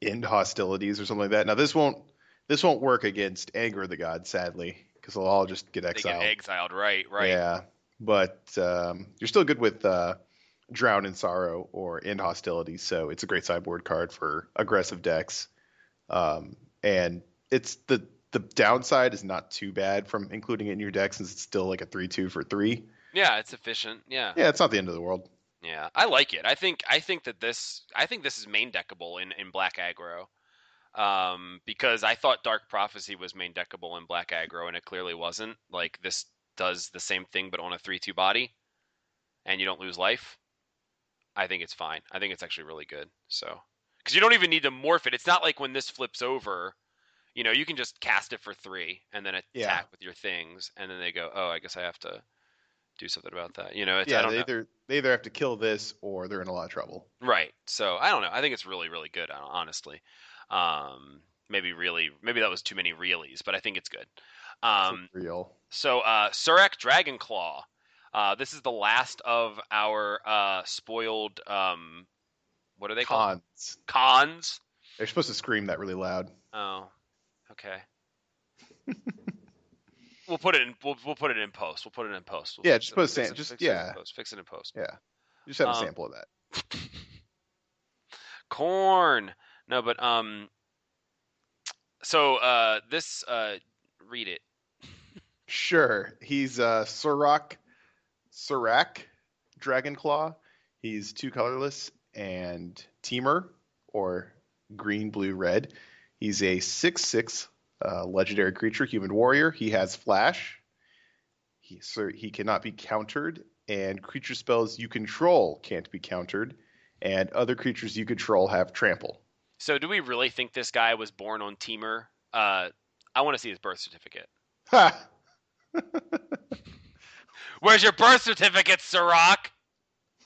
end hostilities or something like that. Now this won't this won't work against Anger of the God, sadly, because they'll all just get They exiled. get exiled, right? Right. Yeah, but um, you're still good with uh, Drown in Sorrow or End Hostilities, so it's a great sideboard card for aggressive decks. Um, and it's the the downside is not too bad from including it in your deck since it's still like a three two for three. Yeah, it's efficient. Yeah. Yeah, it's not the end of the world. Yeah, I like it. I think I think that this I think this is main deckable in in black aggro. Um, because I thought Dark Prophecy was main deckable in black aggro, and it clearly wasn't. Like this does the same thing, but on a three-two body, and you don't lose life. I think it's fine. I think it's actually really good. So, because you don't even need to morph it. It's not like when this flips over, you know, you can just cast it for three and then attack Yeah. with your things, and then they go, oh, I guess I have to do something about that. You know, it's, I yeah, they know. either they either have to kill this or they're in a lot of trouble. Right. So I don't know. I think it's really, really good. Honestly, um, maybe really, maybe that was too many reallys, but I think it's good. Um, For real. so uh, Surrak Dragonclaw. Uh, this is the last of our uh, spoiled. Um, what are they called? Khans. Khans. They're supposed to scream that really loud. Oh, okay. we'll put it in. We'll, we'll put it in post. We'll put it in post. We'll Yeah, just put a fix sam- it- just- fix it yeah. post, Fix it in post. Yeah, just have a Um, sample of that. corn no but um so uh this uh read it Sure. He's uh Surrak Surrak Dragonclaw. He's two colorless and Timur or green, blue, red. He's a six six uh, legendary creature, human warrior. He has flash. He so he cannot be countered, and creature spells you control can't be countered, and other creatures you control have trample. so do we really think this guy was born on Timur Uh, I want to see his birth certificate. Ha! Where's your birth certificate, Surrak?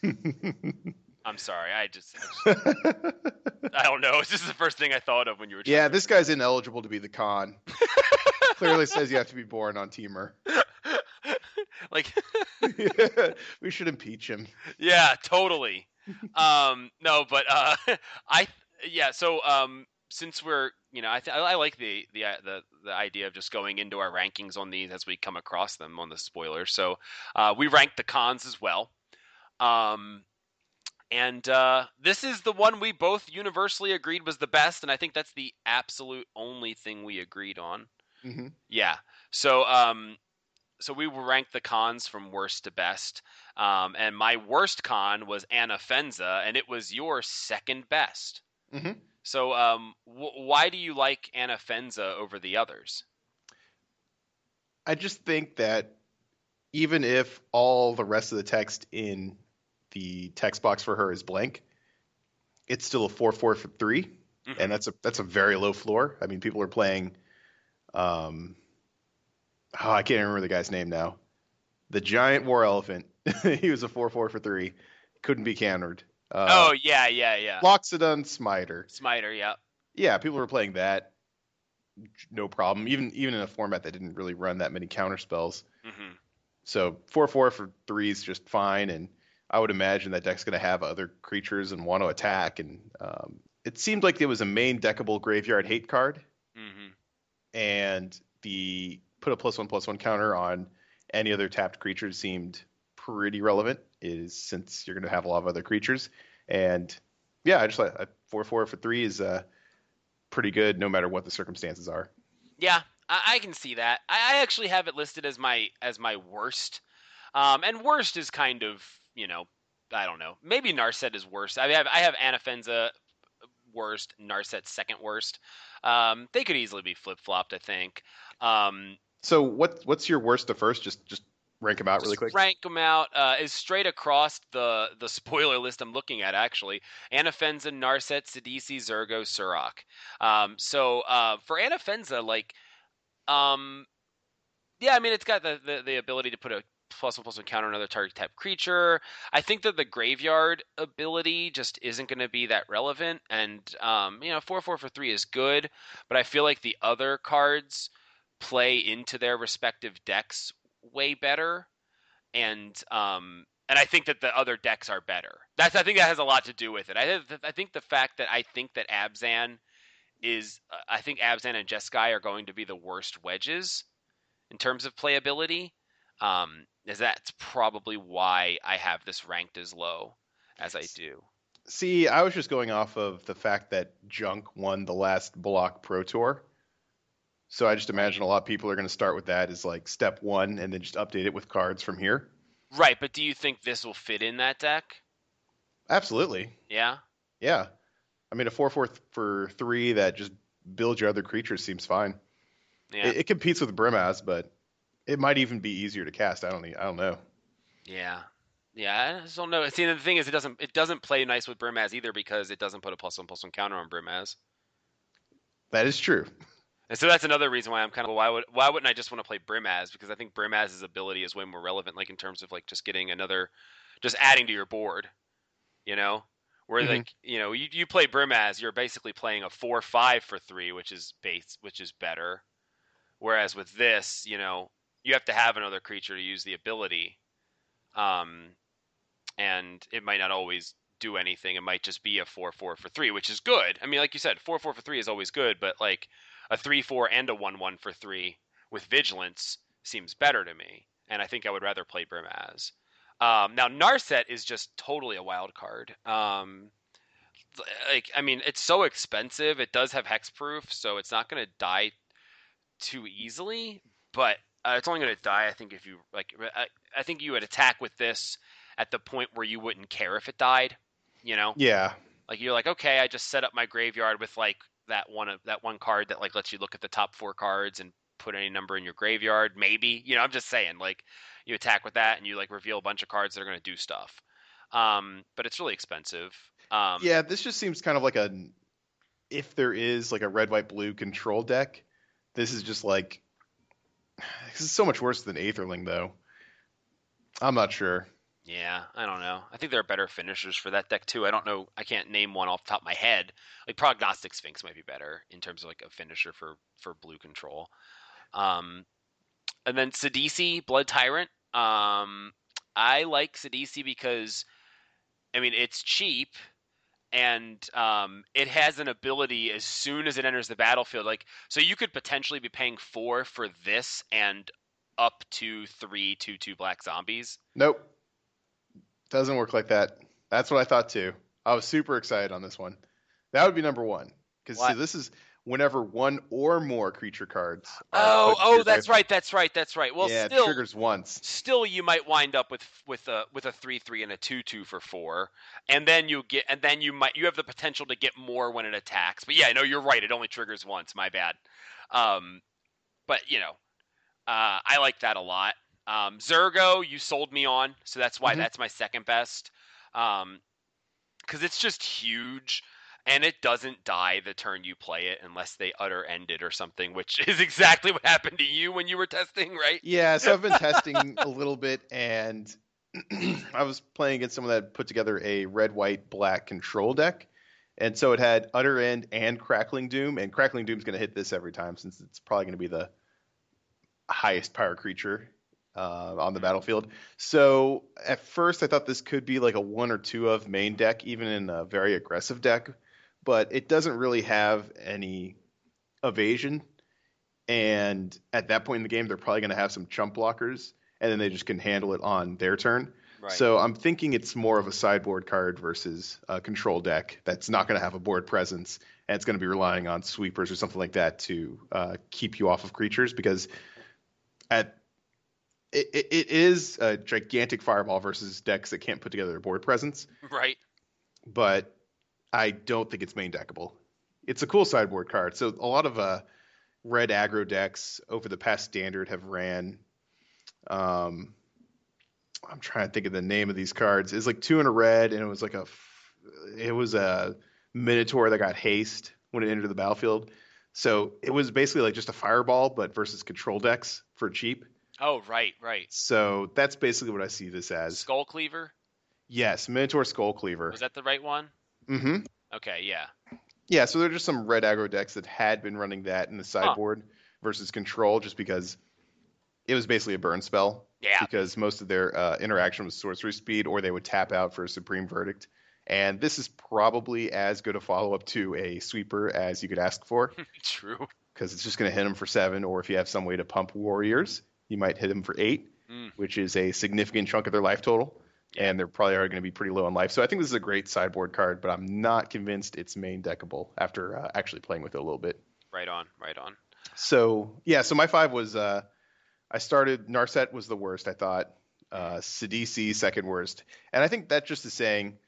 I'm sorry. I just, I just, I don't know. This is the first thing I thought of when you were. yeah, this guy's ineligible to be the Khan. Clearly says you have to be born on Timur. like, we should impeach him. yeah, totally. Um, no, but uh, I, yeah. So um, since we're, you know, I th- I like the the uh, the the idea of just going into our rankings on these as we come across them on the spoiler. So uh, we ranked the Khans as well. Um, and uh, this is the one we both universally agreed was the best, and I think that's the absolute only thing we agreed on. hmm Yeah. So um, so we ranked the Khans from worst to best. Um, and my worst Khan was Anafenza, and it was your second best. hmm So um, w- why do you like Anafenza over the others? I just think that even if all the rest of the text in the text box for her is blank, it's still a four four for 3 Mhm. and that's a that's a very low floor. I mean, people are playing. Um, oh, I can't remember the guy's name now. The giant war elephant. he was a four four for three. Couldn't be countered. Uh, oh yeah, yeah, yeah. Loxodon Smiter. Smiter, yeah. Yeah, people were playing that. No problem. Even even in a format that didn't really run that many counter spells. hmm So four four for three is just fine, and I would imagine that deck's going to have other creatures and want to attack. And um, it seemed like it was a main deckable graveyard hate card, hmm and the put a plus one plus one counter on any other tapped creature seemed pretty relevant. Is since you're going to have a lot of other creatures, and yeah, I just like four four for three is uh, pretty good no matter what the circumstances are. Yeah, I, I can see that. I, I actually have it listed as my as my worst. Um, and worst is kind of you know I don't know. Maybe Narset is worst. I have I have Anafenza worst, Narset second worst. Um, they could easily be flip flopped. I think. Um, So what what's your worst to first? Just just rank them out really just quick. Rank them out uh, is straight across the the spoiler list I'm looking at actually. Anafenza, Narset, Sidisi, Zurgo, Surrak. Um, so uh, for Anafenza, like, um, yeah, I mean it's got the, the the ability to put a plus one plus one counter another target type creature. I think that the graveyard ability just isn't going to be that relevant, and um, you know, four four for three is good, but I feel like the other cards play into their respective decks way better, and um, and I think that the other decks are better. That's I think that has a lot to do with it. I I think the fact that I think that Abzan is uh, I think Abzan and Jeskai are going to be the worst wedges in terms of playability. Um, is that's probably why I have this ranked as low as I do. See, I was just going off of the fact that Junk won the last Block Pro Tour. So I just imagine a lot of people are going to start with that as like step one and then just update it with cards from here. Right, but do you think this will fit in that deck? Absolutely. Yeah. Yeah. I mean, a 4 4 for three that just builds your other creatures seems fine. Yeah. It, it competes with Brimaz, but it might even be easier to cast. I don't, I don't know. Yeah. Yeah, I just don't know. See, the thing is, it doesn't it doesn't play nice with Brimaz either because it doesn't put a plus one plus one counter on Brimaz, That is true. and so that's another reason why I'm kind of why would why wouldn't I just want to play Brimaz because I think Brimaz's ability is way more relevant, like in terms of like just getting another, just adding to your board, you know, where Mhm. like you know you you play Brimaz, you're basically playing a four five for three, which is base, which is better, whereas with this, you know, you have to have another creature to use the ability. Um, and it might not always do anything. It might just be a four four for three, which is good. I mean, like you said, four four for three is always good, but like a three four and a one one for three with vigilance seems better to me, and I think I would rather play Brimaz. Um, now Narset is just totally a wild card. Um, like I mean, it's so expensive. It does have hexproof, so it's not going to die too easily. But uh, it's only going to die, I think, if you like. I, I think you would attack with this at the point where you wouldn't care if it died. You know, Yeah. like you're like, okay, I just set up my graveyard with like that one of that one card that like lets you look at the top four cards and put any number in your graveyard. Maybe you know, I'm just saying, like you attack with that and you like reveal a bunch of cards that are going to do stuff. Um, but it's really expensive. Um, Yeah, this just seems kind of like a if there is like a red white blue control deck, this is just like this is so much worse than Aetherling though. I'm not sure. Yeah, I don't know. I think there are better finishers for that deck too. I don't know. I can't name one off the top of my head. Like Prognostic Sphinx might be better in terms of like a finisher for for blue control. Um, and then Sidisi, Brood Tyrant. Um, I like Sidisi because, I mean, it's cheap and um, it has an ability as soon as it enters the battlefield. Like, so you could potentially be paying four for this and up to three two two black zombies. Nope. Doesn't work like that. That's what I thought too. I was super excited on this one. That would be number one. Because this is whenever one or more creature cards. are Oh, oh, that's right, that's right, that's right. Well, yeah, it still, triggers once. still, you might wind up with with a with a three three and a two two for four, and then you get and then you might you have the potential to get more when it attacks. But yeah, no, you're right. It only triggers once. My bad. Um, but you know, uh, I like that a lot. Um, Zurgo, you sold me on, so that's why Mhm. that's my second best. Um, because it's just huge. And it doesn't die the turn you play it unless they utter end it or something, which is exactly what happened to you when you were testing, right? Yeah, so I've been testing a little bit, and I was playing against someone that put together a red, white, black control deck, and so it had Utter End and Crackling Doom, and Crackling Doom's going to hit this every time since it's probably going to be the highest power creature uh, on the battlefield. So at first, I thought this could be like a one or two of main deck, even in a very aggressive deck, but it doesn't really have any evasion. And at that point in the game, they're probably going to have some chump blockers, and then they just can handle it on their turn. Right. So I'm thinking it's more of a sideboard card versus a control deck that's not going to have a board presence, and it's going to be relying on sweepers or something like that to uh, keep you off of creatures because at it, it, it is a gigantic fireball versus decks that can't put together a board presence, right. but I don't think it's main deckable. It's a cool sideboard card. So a lot of uh, red aggro decks over the past standard have ran. Um, I'm trying to think of the name of these cards. It's like two in a red, and it was like a, it was a Minotaur that got haste when it entered the battlefield. So it was basically like just a fireball, but versus control decks for cheap. Oh, right, right. So that's basically what I see this as. Skull Cleaver. Yes, Minotaur Skull Cleaver. Was that the right one? Mm-hmm. Okay, yeah. Yeah, so there are just some red aggro decks that had been running that in the sideboard versus control, just because it was basically a burn spell. Yeah. Because most of their uh, interaction was sorcery speed, or they would tap out for a supreme verdict. And this is probably as good a follow up to a sweeper as you could ask for, True. because it's just going to hit them for seven, or if you have some way to pump warriors, you might hit them for eight, Mm. which is a significant chunk of their life total. And they're probably are going to be pretty low on life. So I think this is a great sideboard card, but I'm not convinced it's main deckable after uh, actually playing with it a little bit. Right on, right on. So yeah, so my five was uh, I started Narset was the worst I thought, uh, Sidisi second worst, and I think that just is saying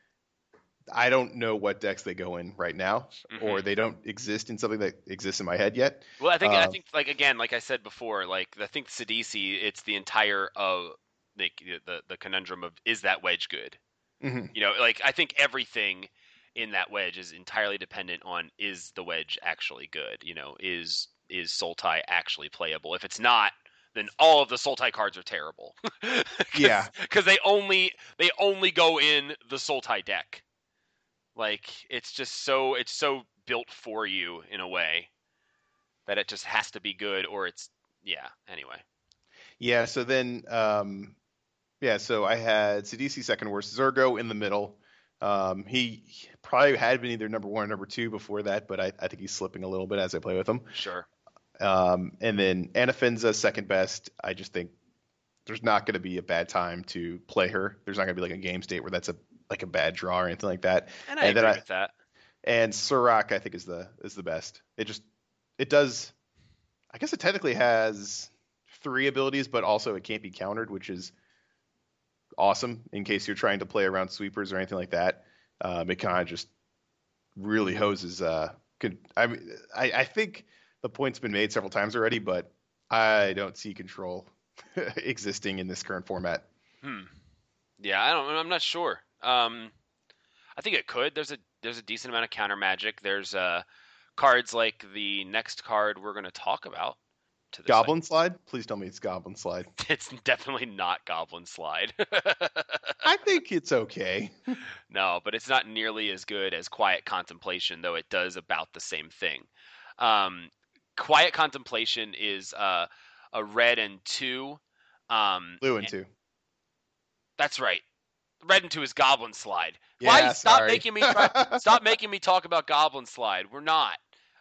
I don't know what decks they go in right now, or Mhm. they don't exist in something that exists in my head yet. Well, I think I Uh, think like again, like I said before, like I think Sidisi, it's the entire of the the the conundrum of is that wedge good? hmm You know, like I think everything in that wedge is entirely dependent on is the wedge actually good? You know, is is Sultai actually playable? If it's not, then all of the Sultai cards are terrible. Yeah. because they only they only go in the Sultai deck. Like it's just so it's so built for you in a way that it just has to be good or it's yeah. Anyway, Yeah. So then, um, yeah. So I had Sidisi second worst, Zurgo in the middle. Um, he probably had been either number one or number two before that, but I, I think he's slipping a little bit as I play with him. sure. Um, and then Anafenza second best. I just think there's not going to be a bad time to play her. There's not going to be like a game state where that's a like a bad draw or anything like that. And I And agree I- with that. And Surrak I think is the is the best. It just it does. I guess it technically has three abilities, but also it can't be countered, which is awesome in case you're trying to play around sweepers or anything like that. Um, it kind of just really hoses. Uh, could, I I, I think the point's been made several times already, but I don't see control existing in this current format. Hmm. Yeah, I don't. I'm not sure. Um, I think it could. There's a there's a decent amount of counter magic. There's a cards like the next card we're going to talk about. To the Goblin Slide? Please tell me it's Goblin Slide. It's definitely not Goblin Slide. I think it's okay. no, but it's not nearly as good as Quiet Contemplation, though it does about the same thing. Um, Quiet Contemplation is uh, a red and two. Um, Blue and two. That's right. Red and two is Goblin Slide. Why Yeah, stop sorry. making me try, stop making me talk about Goblin Slide? We're not.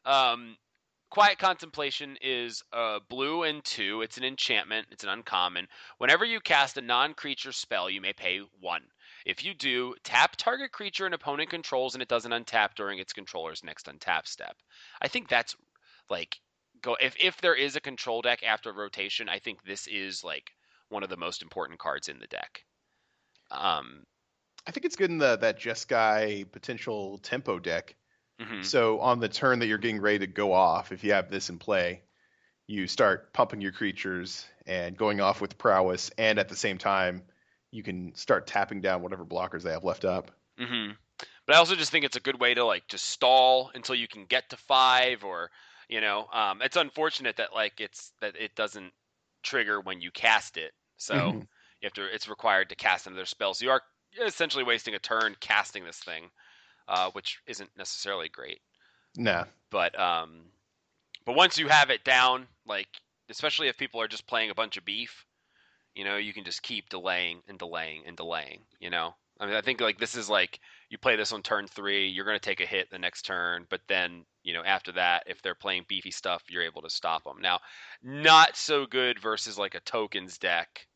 Um, Quiet Contemplation is uh, blue and two. It's an enchantment. It's an uncommon. Whenever you cast a non-creature spell, you may pay one. If you do, tap target creature an opponent controls, and it doesn't untap during its controller's next untap step. I think that's like go if if there is a control deck after rotation. I think this is like one of the most important cards in the deck. Um, I think it's good in the that Jeskai potential tempo deck. Mhm. So on the turn that you're getting ready to go off, if you have this in play, you start pumping your creatures and going off with prowess, and at the same time, you can start tapping down whatever blockers they have left up. hmm But I also just think it's a good way to like just stall until you can get to five, or you know, um, it's unfortunate that like it's that it doesn't trigger when you cast it. So Mhm. you have to. It's required to cast another spell. So you are essentially wasting a turn casting this thing, uh, which isn't necessarily great. Nah. But um, but once you have it down, like especially if people are just playing a bunch of beef, you know, you can just keep delaying and delaying and delaying. You know, I mean, I think like this is like you play this on turn three, you're going to take a hit the next turn, but then you know after that, if they're playing beefy stuff, you're able to stop them. Now, not so good versus like a tokens deck,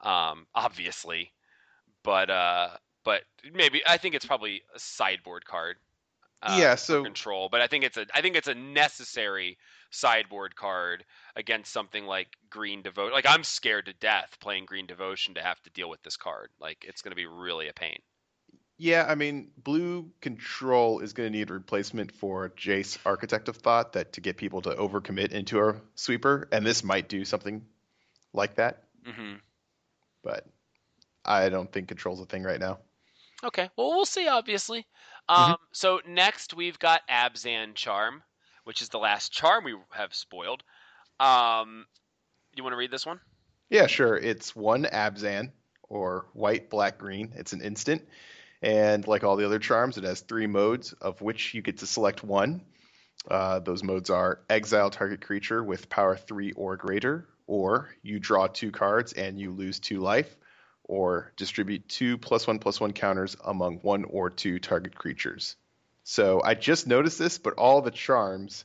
um, obviously, but uh, but maybe I think it's probably a sideboard card. uh, Yeah, so- control, but I think it's a I think it's a necessary sideboard card against something like Green Devotion. Like I'm scared to death playing Green Devotion to have to deal with this card. Like it's going to be really a pain. Yeah, I mean, blue control is going to need a replacement for Jace Architect of Thought that to get people to overcommit into a sweeper, and this might do something like that, hmm but I don't think control's a thing right now. Okay, well we'll see. Obviously. Um, So next we've got Abzan Charm, which is the last charm we have spoiled. Um, you want to read this one? Yeah, sure. It's one Abzan or white, black, green. It's an instant. And like all the other charms, it has three modes, of which you get to select one. Uh, those modes are exile target creature with power three or greater, or you draw two cards and you lose two life, or distribute two plus one plus one counters among one or two target creatures. So I just noticed this, but all the charms,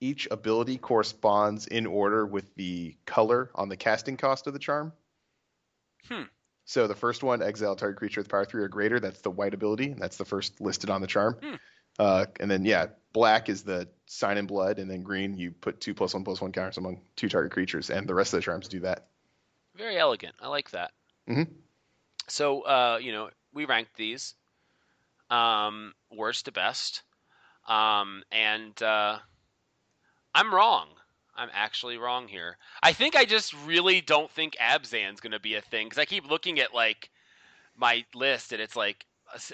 each ability corresponds in order with the color on the casting cost of the charm. Hmm. So the first one, exile target creature with power three or greater, that's the white ability, and that's the first listed on the charm. Hmm. Uh, and then yeah, black is the sign in blood, and then green you put two plus one plus one counters among two target creatures, and the rest of the charms do that. Very elegant. I like that. Mhm. So, uh, you know, we ranked these um, worst to best, um, and uh, I'm wrong. I'm actually wrong here. I think I just really don't think Abzan's going to be a thing because I keep looking at like my list and it's like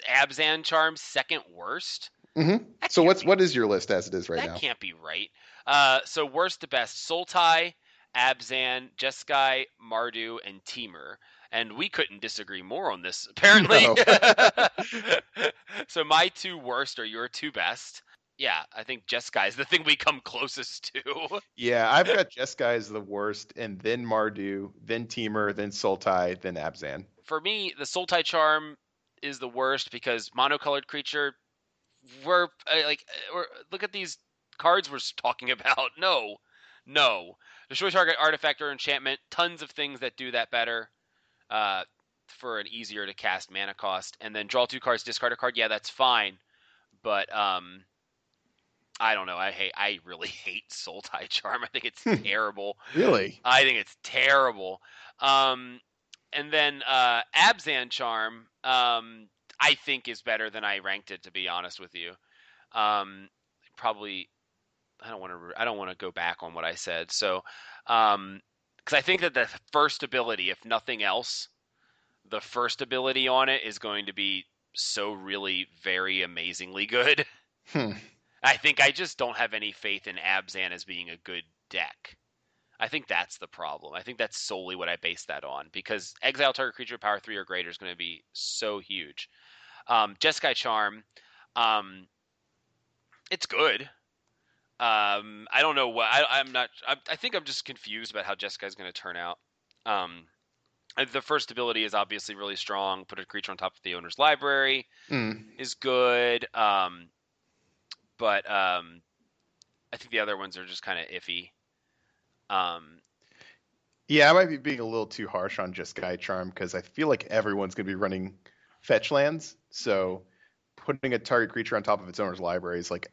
Abzan charms second worst. Mm-hmm. So what's be- what is your list as it is right that now? can't be right. Uh, so worst to best: Sultai, Abzan, Jeskai, Mardu, and Timur. And we couldn't disagree more on this, apparently. No. so my two worst are your two best. Yeah, I think Jeskai is the thing we come closest to. Yeah, I've got Jeskai as the worst, and then Mardu, then Timur, then Sultai, then Abzan. For me, the Sultai charm is the worst because monocolored creature. We're uh, like, uh, we're, look at these cards we're talking about. No, no. Destroy target artifact or enchantment. Tons of things that do that better. Uh, for an easier to cast mana cost, and then draw two cards, discard a card. Yeah, that's fine, but um, I don't know. I hate. I really hate Sultai charm. I think it's terrible. Really? I think it's terrible. Um, and then uh, Abzan Charm, um, I think is better than I ranked it. To be honest with you, um, probably I don't want to. I don't want to go back on what I said. So, um, because I think that the first ability, if nothing else, the first ability on it is going to be so really very amazingly good. Hmm. I think I just don't have any faith in Abzan as being a good deck. I think that's the problem. I think that's solely what I base that on because exile target creature power three or greater is going to be so huge. Um, Jeskai Charm, um, it's good. Um, I don't know what I, am not. I, I, think I'm just confused about how Jeskai is going to turn out. Um, the first ability is obviously really strong. Put a creature on top of the owner's library Mm. is good. Um, but um, I think the other ones are just kind of iffy. Um, Yeah, I might be being a little too harsh on Jeskai Charm because I feel like everyone's going to be running fetch lands. So putting a target creature on top of its owner's library is like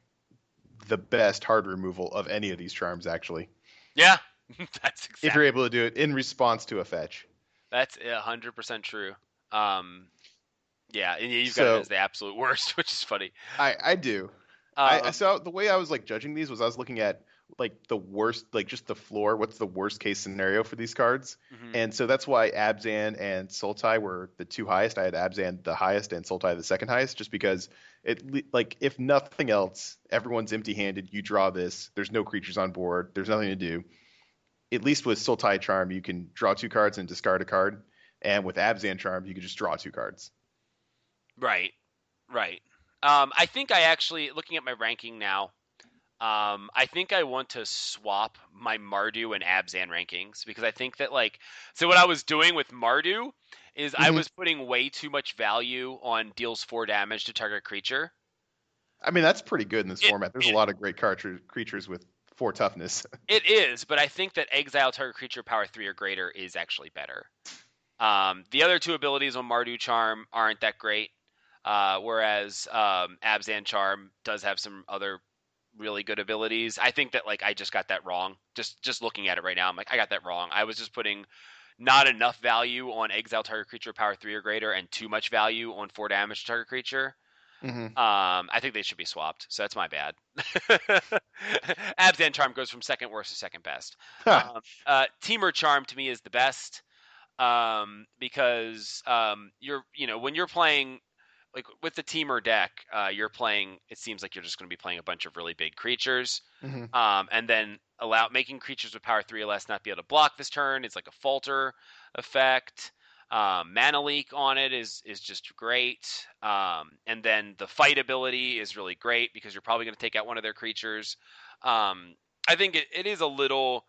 the best hard removal of any of these charms, actually. yeah, that's exactly If you're able to do it in response to a fetch. that's hundred percent true. Um, yeah, and you've got So- it as the absolute worst, which is funny. I, I do. Uh, I, I so the way I was like judging these was I was looking at like the worst, like just the floor. What's the worst case scenario for these cards? mhm. And so that's why Abzan and Sultai were the two highest. I had Abzan the highest and Sultai the second highest, just because it like if nothing else, everyone's empty-handed. You draw this. There's no creatures on board. There's nothing to do. At least with Sultai Charm, you can draw two cards and discard a card. And with Abzan Charm, you can just draw two cards. Right, right. Um, I think I actually, looking at my ranking now, um, I think I want to swap my Mardu and Abzan rankings because I think that like, so what I was doing with Mardu is I Mhm. was putting way too much value on deals four damage to target creature. I mean, that's pretty good in this It- format. There's it- a lot of great card- creatures with four toughness. It is, but I think that exile target creature power three or greater is actually better. Um, the other two abilities on Mardu Charm aren't that great, uh, whereas um, Abzan Charm does have some other really good abilities. I think that like I just got that wrong. Just just looking at it right now, I'm like I got that wrong. I was just putting not enough value on exile target creature power three or greater, and too much value on four damage target creature. mm-hmm. Um, I think they should be swapped. So that's my bad. Abzan Charm goes from second worst to second best. um, uh, Timur Charm to me is the best um, because um, you're you know when you're playing like with the Timur deck, uh, you're playing. It seems like you're just going to be playing a bunch of really big creatures, hmm um, and then allow making creatures with power three or less not be able to block this turn. It's like a falter effect. Um, mana leak on it is is just great, um, and then the fight ability is really great because you're probably going to take out one of their creatures. Um, I think it, it is a little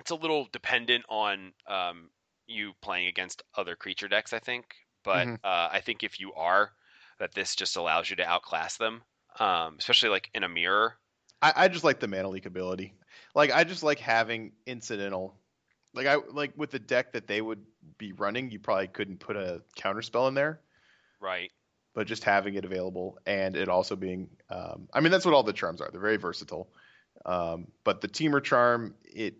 it's a little dependent on um, you playing against other creature decks. I think, but Mhm. uh, I think if you are, that this just allows you to outclass them, um, especially like in a mirror. I, I just like the mana leak ability. Like I just like having incidental. Like I like with the deck that they would be running, you probably couldn't put a counter spell in there, Right. but just having it available and it also being. Um, I mean, that's what all the charms are. They're very versatile. Um, but the Timur charm, it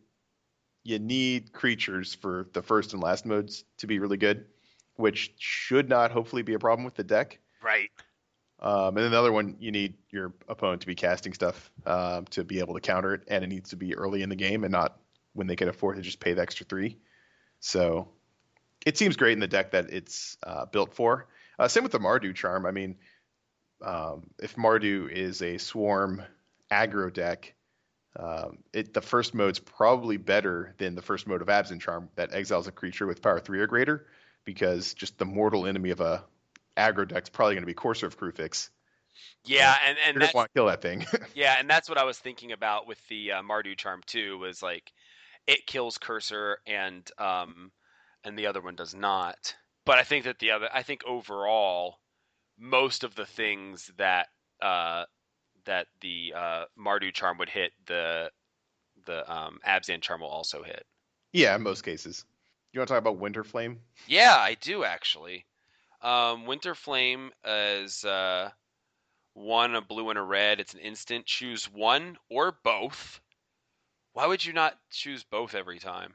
you need creatures for the first and last modes to be really good, which should not hopefully be a problem with the deck. Right. Um, and then the other one, you need your opponent to be casting stuff um, to be able to counter it, and it needs to be early in the game and not when they can afford to just pay the extra three. So it seems great in the deck that it's uh, built for. Uh, same with the Mardu charm. I mean, um, if Mardu is a swarm aggro deck, um, it the first mode's probably better than the first mode of Abzan Charm that exiles a creature with power three or greater, because just the mortal enemy of a aggro deck's probably going to be Courser of Kruphix. Yeah, and and going to want to kill that thing. yeah, and that's what I was thinking about with the uh, Mardu charm too. Was like it kills Courser and um and the other one does not. But I think that the other, I think overall, most of the things that uh that the uh Mardu charm would hit, the the um Abzan charm will also hit. yeah, in most cases. You want to talk about Winter Flame? Yeah, I do actually. Um, Winter Flame is uh, one, a blue and a red. It's an instant. Choose one or both. Why would you not choose both every time?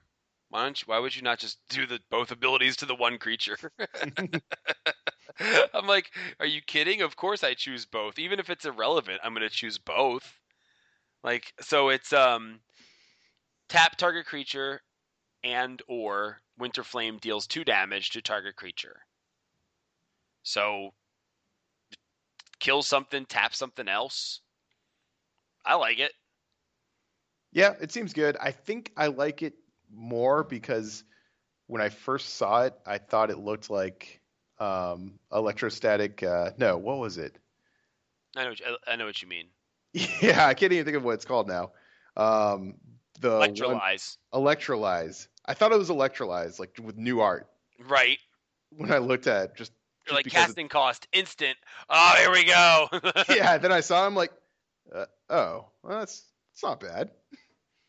Why don't you, Why would you not just do the both abilities to the one creature? I'm like, are you kidding? Of course I choose both. Even if it's irrelevant, I'm going to choose both. Like, so it's um, tap target creature and or Winter Flame deals two damage to target creature. So kill something, tap something else. I like it. Yeah, it seems good. I think I like it more because when I first saw it, I thought it looked like um, electrostatic. Uh, no, what was it? I know. What you, I know what you mean. Yeah, I can't even think of what it's called now. Um, the one- Electrolyze. Electrolyze. I thought it was Electrolyze, like with new art. Right. When I looked at it, just, You're like casting cost instant. Oh, here we go. yeah. Then I saw him like, uh, oh, well, that's it's not bad.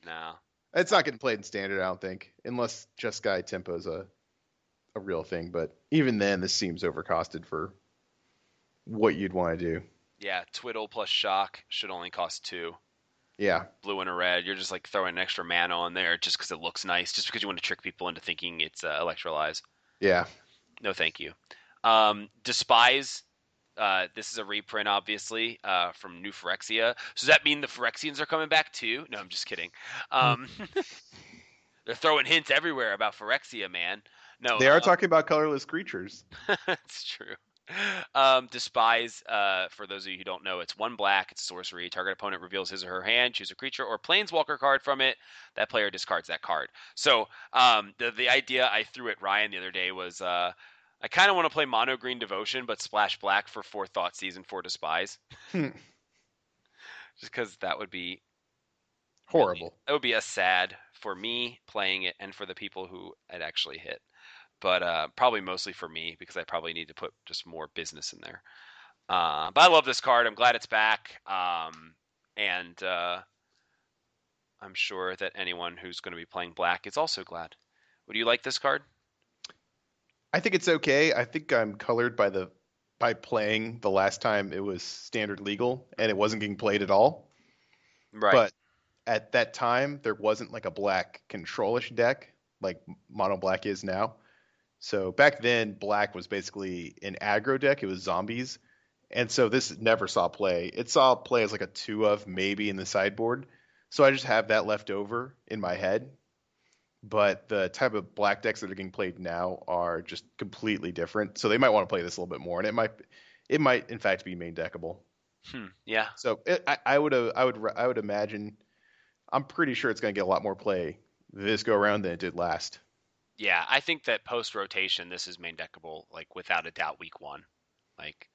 no. It's not getting played in standard, I don't think, unless Jeskai tempo's a a real thing. But even then, this seems overcosted for what you'd want to do. Yeah, twiddle plus shock should only cost two. Yeah, Blue and a red. You're just like throwing an extra mana on there just because it looks nice, just because you want to trick people into thinking it's uh, electrolyze. yeah. No, thank you. Um, Despise. Uh, this is a reprint, obviously, uh, from New Phyrexia. So does that mean the Phyrexians are coming back too? No, I'm just kidding. Um, they're throwing hints everywhere about Phyrexia, man. No, They are uh, talking about colorless creatures. That's true. Um, despise. Uh, for those of you who don't know, it's one black. It's sorcery. Target opponent reveals his or her hand, choose a creature or planeswalker card from it. That player discards that card. So um, the the idea I threw at Ryan the other day was uh, I kind of want to play mono green devotion, but splash black for Forethought season Four despise. Hmm. Just because that would be Horrible. that would be a sad for me playing it and for the people who it actually hit. But uh, probably mostly for me because I probably need to put just more business in there. Uh, but I love this card. I'm glad it's back. Um, and uh, I'm sure that anyone who's going to be playing black is also glad. Would you like this card? I think it's okay. I think I'm colored by the by playing the last time it was standard legal and it wasn't getting played at all. Right. But at that time, there wasn't like a black controlish deck like mono black is now. So back then, black was basically an aggro deck. It was zombies, and so this never saw play. It saw play as like a two of maybe in the sideboard. So I just have that left over in my head. But the type of black decks that are getting played now are just completely different. So they might want to play this a little bit more, and it might, it might in fact be main deckable. Hmm, yeah. So it, I, I would, uh, I would, I would imagine. I'm pretty sure it's going to get a lot more play this go around than it did last. Yeah, I think that post rotation, this is main deckable, like without a doubt, week one. Like,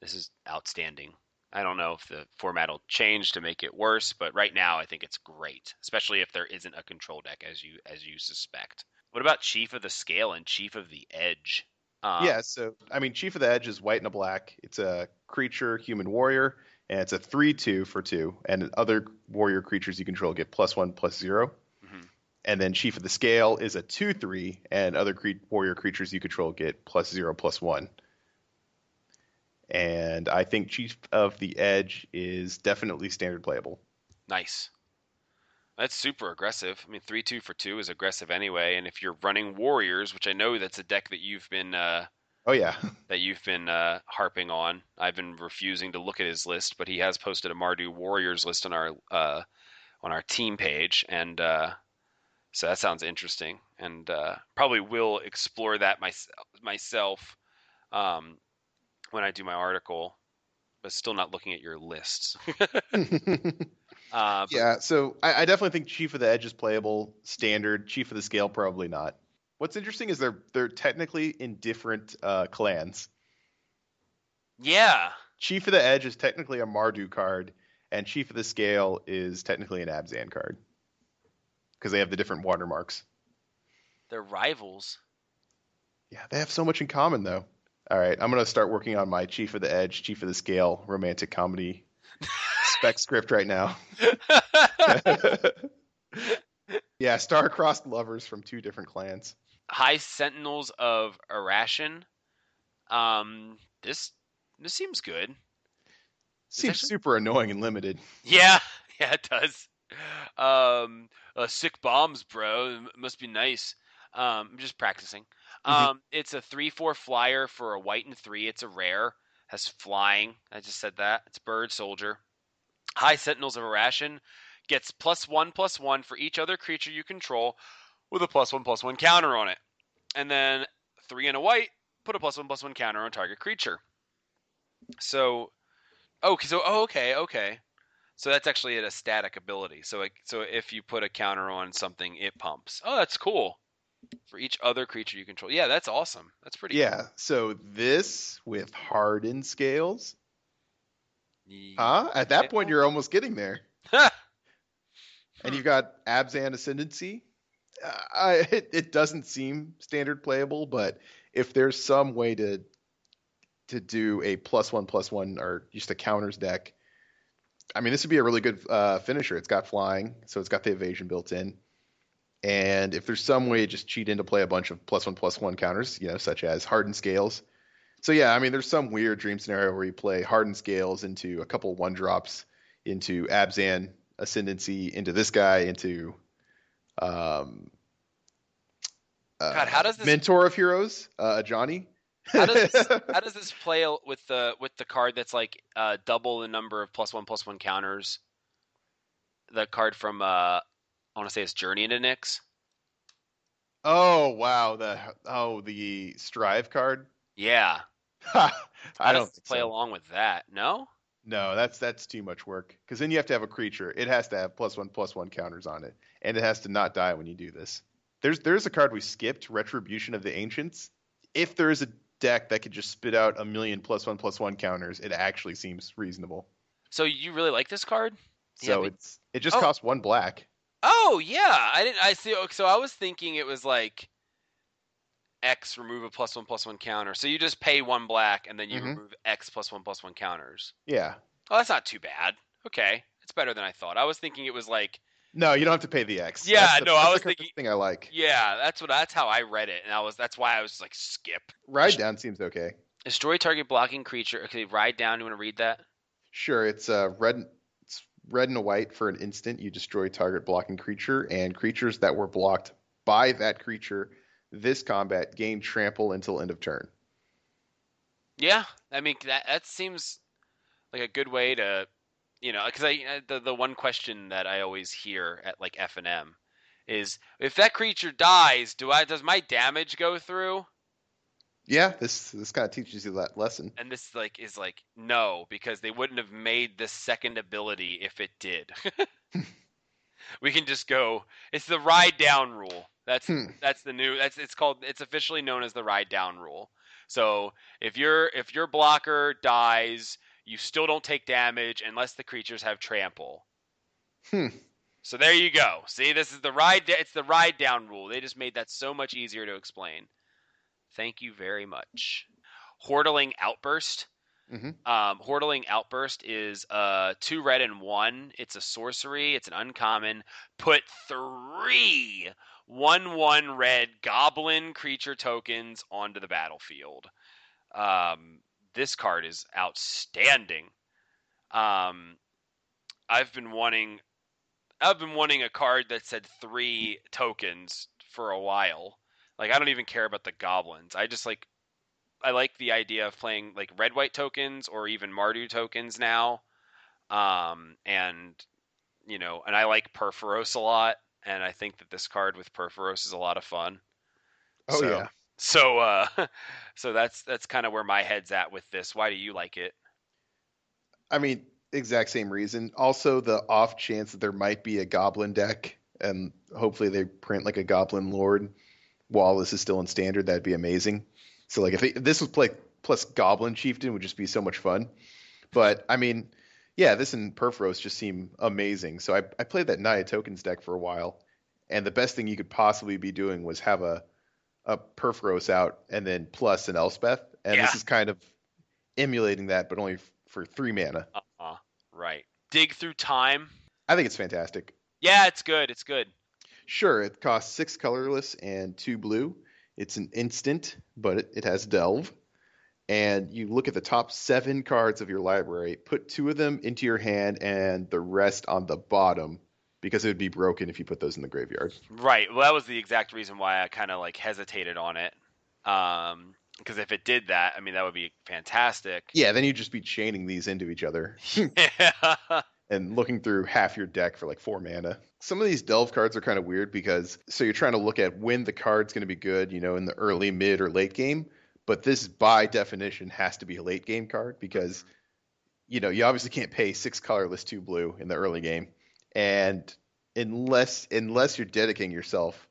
this is outstanding. I don't know if the format will change to make it worse, but right now I think it's great, especially if there isn't a control deck as you as you suspect. What about Chief of the Scale and Chief of the Edge? Um, yeah, so I mean, Chief of the Edge is white and a black. It's a creature, human warrior, and it's a three-two for two. And other warrior creatures you control get plus one, plus zero. Mhm. And then Chief of the Scale is a two-three, and other cre- warrior creatures you control get plus zero, plus one. And I think Chief of the Edge is definitely standard playable. Nice. That's super aggressive. I mean, three two for two is aggressive anyway. And if you're running warriors, which I know that's a deck that you've been uh, Oh yeah, that you've been uh, harping on. I've been refusing to look at his list, but he has posted a Mardu Warriors list on our uh, on our team page, and uh, so that sounds interesting. And uh, probably will explore that my, myself um, when I do my article, but still not looking at your lists. uh, yeah. So I, I definitely think Chief of the Edge is playable standard. Chief of the Scale probably not. What's interesting is they're they're technically in different uh, clans. yeah, Chief of the Edge is technically a Mardu card, and Chief of the Scale is technically an Abzan card because they have the different watermarks. they're rivals. Yeah, they have so much in common though. All right, I'm gonna start working on my Chief of the Edge, Chief of the Scale romantic comedy spec script right now. yeah, star-crossed lovers from two different clans. High Sentinels of Arashin. Um, this this seems good. Seems actually- super annoying and limited. Yeah, yeah, it does. Um, uh, sick bombs, bro. M- Must be nice. Um, I'm just practicing. Mhm. Um, it's a three-four flyer for a white and three. It's a rare. Has flying. I just said that. It's bird soldier. High Sentinels of Arashin gets plus one plus one for each other creature you control, with a plus one plus one counter on it. And then three and a white, put a plus one plus one counter on target creature. So, oh, so oh, okay, okay. So that's actually a static ability. So so if you put a counter on something, it pumps. Oh, that's cool. For each other creature you control. Yeah, that's awesome. That's pretty. Yeah. So this with hardened scales. Cool. Huh? At that point, you're almost getting there. And you've got Abzan Ascendancy. Uh, I, it, it doesn't seem standard playable, but if there's some way to to do a plus one plus one or just a counters deck, I mean, this would be a really good uh, finisher. It's got flying, so it's got the evasion built in. And if there's some way to just cheat in to play a bunch of plus one plus one counters, you know, such as hardened scales. So yeah, I mean, there's some weird dream scenario where you play hardened scales into a couple one drops, into Abzan ascendancy, into this guy, into um, uh, God, how does this- mentor of heroes, uh, Johnny? How does this, how does this play with the with the card that's like uh, double the number of plus one plus one counters? The card from uh, I want to say it's Journey into Nyx. oh wow, the oh the strive card. Yeah, I don't does it think play so. along with that? No. No, that's that's too much work. Because then you have to have a creature. It has to have plus one plus one counters on it, and it has to not die when you do this. There's there's a card we skipped, Retribution of the Ancients. If there is a deck that could just spit out a million plus one plus one counters, it actually seems reasonable. So you really like this card? Yeah, So but- it's it just Oh. costs one black. Oh yeah, I didn't. I see. So I was thinking it was like X remove a plus one plus one counter. So you just pay one black and then you Mhm. remove X plus one plus one counters. Yeah. Oh, that's not too bad. Okay, it's better than I thought. I was thinking it was like No, you don't have to pay the X. Yeah, the- no, I was thinking- thing I like. yeah, that's what that's how I read it, and I was that's why I was like skip. Ride down seems okay. Destroy target blocking creature. Okay, ride down. You want to read that? Sure, it's uh, red. Red and a white for an instant. You destroy target blocking creature, and creatures that were blocked by that creature this combat gain trample until end of turn. Yeah, I mean that that seems like a good way to, you know, because I the the one question that I always hear at like F and M is if that creature dies, do I does my damage go through? Yeah, this this kind of teaches you that lesson. And this like is like no because they wouldn't have made this second ability if it did. we can just go. It's the ride down rule. That's Hmm. that's the new. That's it's called. It's officially known as the ride down rule. So if your if your blocker dies, you still don't take damage unless the creatures have trample. Hmm. So there you go. See, this is the ride. It's the ride down rule. They just made that so much easier to explain. Thank you very much. Hordeling outburst. Mhm. Um, Hordeling outburst is uh two red and one. It's a sorcery. It's an uncommon. Put three one one red goblin creature tokens onto the battlefield. Um, this card is outstanding. Um, I've been wanting, I've been wanting a card that said three tokens for a while. Like I don't even care about the goblins. I just like, I like the idea of playing like red white tokens or even Mardu tokens now. Um, and you know, and I like Purphoros a lot, and I think that this card with Purphoros is a lot of fun. Oh So- yeah. So uh so that's that's kind of where my head's at with this. Why do you like it? I mean, exact same reason. Also, the off chance that there might be a goblin deck, and hopefully they print like a goblin lord while this is still in standard. That'd be amazing. So like if, they, if this was play plus goblin chieftain would just be so much fun. But I mean, yeah, this and Purphoros just seem amazing. So I I played that Naya tokens deck for a while, and the best thing you could possibly be doing was have a a Purphoros out and then plus an Elspeth, and Yeah. this is kind of emulating that, but only f- for three mana. Uh-uh. Right. Dig through time. I think it's fantastic. Yeah, it's good. It's good. Sure, it costs six colorless and two blue. It's an instant, but it, it has delve. And you look at the top seven cards of your library, put two of them into your hand and the rest on the bottom because it would be broken if you put those in the graveyard. Right. Well, that was the exact reason why I kind of like hesitated on it. Um because if it did that, I mean that would be fantastic. Yeah, then you'd just be chaining these into each other Yeah. and looking through half your deck for like four mana. Some of these delve cards are kind of weird because so you're trying to look at when the card's going to be good, you know, in the early, mid, or late game. But this, by definition, has to be a late game card because you know, you obviously can't pay six colorless, two blue in the early game, and unless unless you're dedicating yourself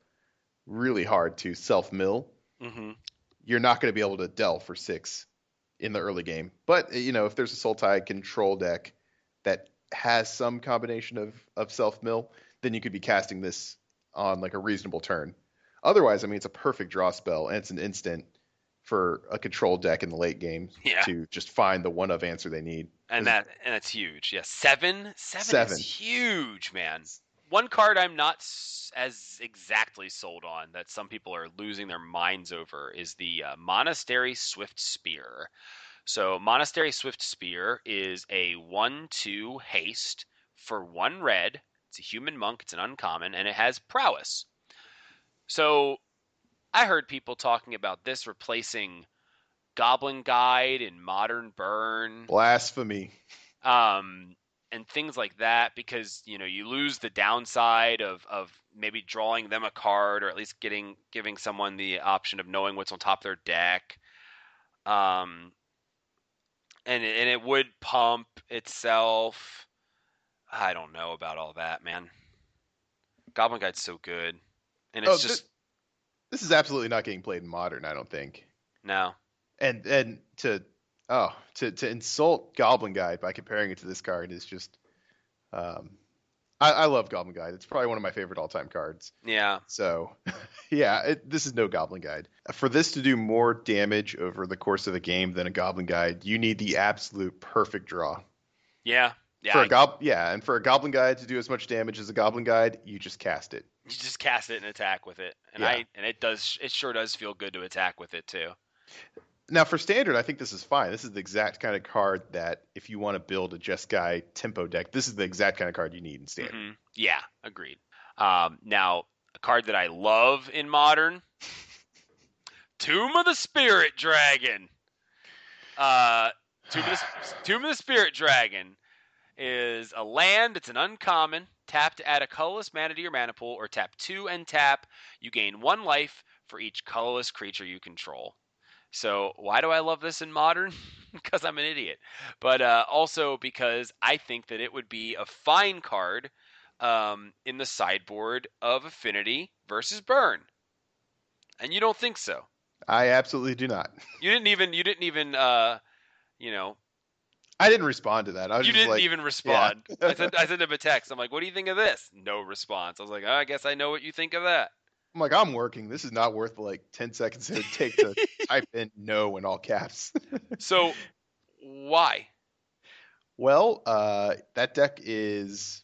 really hard to self mill, Mm-hmm. you're not going to be able to delve for six in the early game. But you know, if there's a Soul Sultai control deck that has some combination of of self mill, then you could be casting this on like a reasonable turn. Otherwise, I mean, it's a perfect draw spell and it's an instant for a control deck in the late game Yeah. to just find the one of answer they need. And that and that's huge. Yeah, seven, seven, Seven. is huge, man. One card I'm not as exactly sold on that some people are losing their minds over is the uh, Monastery Swiftspear. So Monastery Swiftspear is a one-two haste for one red. It's a human monk. It's an uncommon, and it has prowess. So I heard people talking about this replacing Goblin Guide and Modern Burn Blasphemy. um, and things like that because you know you lose the downside of of maybe drawing them a card or at least getting giving someone the option of knowing what's on top of their deck. Um, and it- and it would pump itself. I don't know about all that, man. Goblin Guide's so good, and it's Oh, just thi- this is absolutely not getting played in modern, I don't think. no. And and to oh to to insult Goblin Guide by comparing it to this card is just um I, I love Goblin Guide. It's probably one of my favorite all time cards. Yeah, So yeah, it, this is no Goblin Guide. For this to do more damage over the course of the game than a Goblin Guide, you need the absolute perfect draw. yeah, yeah. for I- a gob yeah, and for a Goblin Guide to do as much damage as a Goblin Guide, you just cast it. you just cast it and attack with it, and Yeah. I and it does it sure does feel good to attack with it too. Now for standard, I think this is fine. This is the exact kind of card that if you want to build a Jeskai tempo deck, this is the exact kind of card you need in standard. Mhm. Yeah, agreed. Um, now, a card that I love in modern Tomb of the Spirit Dragon. Uh, Tomb, of the, Tomb of the Spirit Dragon is a land, it's an uncommon. Tap to add a colorless mana to your mana pool, or tap two and tap. You gain one life for each colorless creature you control. So, why do I love this in modern? because I'm an idiot. But uh, also because I think that it would be a fine card um, in the sideboard of Affinity versus Burn. And you don't think so. I absolutely do not. You didn't even you didn't even uh, you know I didn't respond to that. I was you didn't like, even respond. I sent I sent him a text. I'm like, what do you think of this? No response. I was like, oh, I guess I know what you think of that. I'm like, I'm working. This is not worth like 10 seconds it would take to type in no in all caps. So why? well, uh, that deck is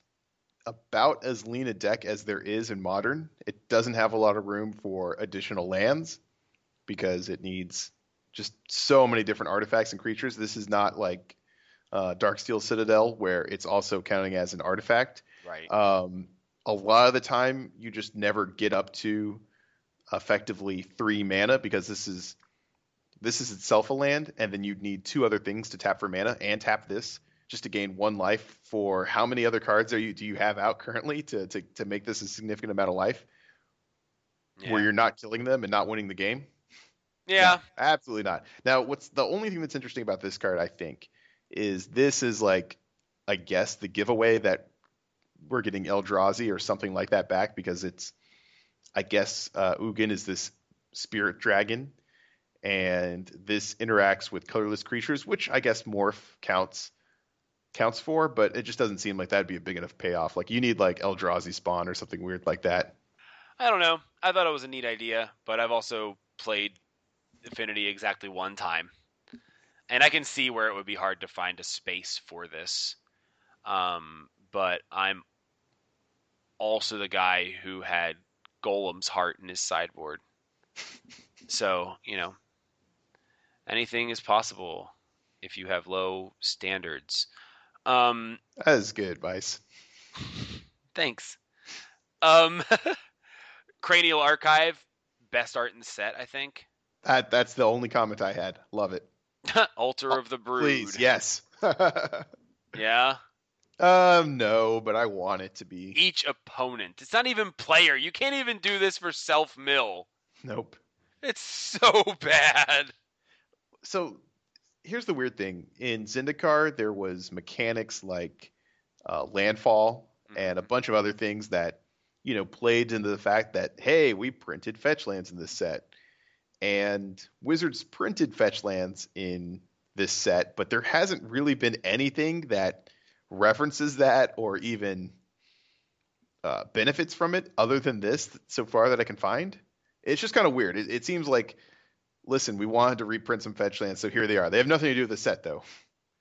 about as lean a deck as there is in modern. It doesn't have a lot of room for additional lands because it needs just so many different artifacts and creatures. This is not like uh, Darksteel Citadel where it's also counting as an artifact. Right. Um, a lot of the time, you just never get up to effectively three mana because this is this is itself a land, and then you'd need two other things to tap for mana and tap this just to gain one life. For how many other cards are you do you have out currently to to, to make this a significant amount of life yeah. where you're not killing them and not winning the game? yeah. No, absolutely not. Now, what's the only thing that's interesting about this card, I think, is this is like, I guess, the giveaway that we're getting Eldrazi or something like that back because it's, I guess, uh, Ugin is this spirit dragon, and this interacts with colorless creatures, which I guess Morph counts counts for, but it just doesn't seem like that'd be a big enough payoff. Like you need like Eldrazi spawn or something weird like that. I don't know. I thought it was a neat idea, but I've also played Affinity exactly one time. And I can see where it would be hard to find a space for this. Um, but I'm also the guy who had Golem's heart in his sideboard. So, you know, anything is possible if you have low standards. Um, That is good advice. Thanks. Um, Cranial Archive, best art in the set, I think. That that's the only comment I had. Love it. Altar of the Brood. Please, yes. Yeah. Um, no, but I want it to be. Each opponent. It's not even player. You can't even do this for self mill. Nope. It's so bad. So here's the weird thing. In Zendikar, there was mechanics like uh, landfall and a bunch of other things that you know played into the fact that hey, we printed fetch lands in this set, and Wizards printed fetch lands in this set, but there hasn't really been anything that references that or even uh, benefits from it other than this so far that I can find. It's just kind of weird. It, it seems like, listen, we wanted to reprint some fetch lands, so here they are. They have nothing to do with the set though.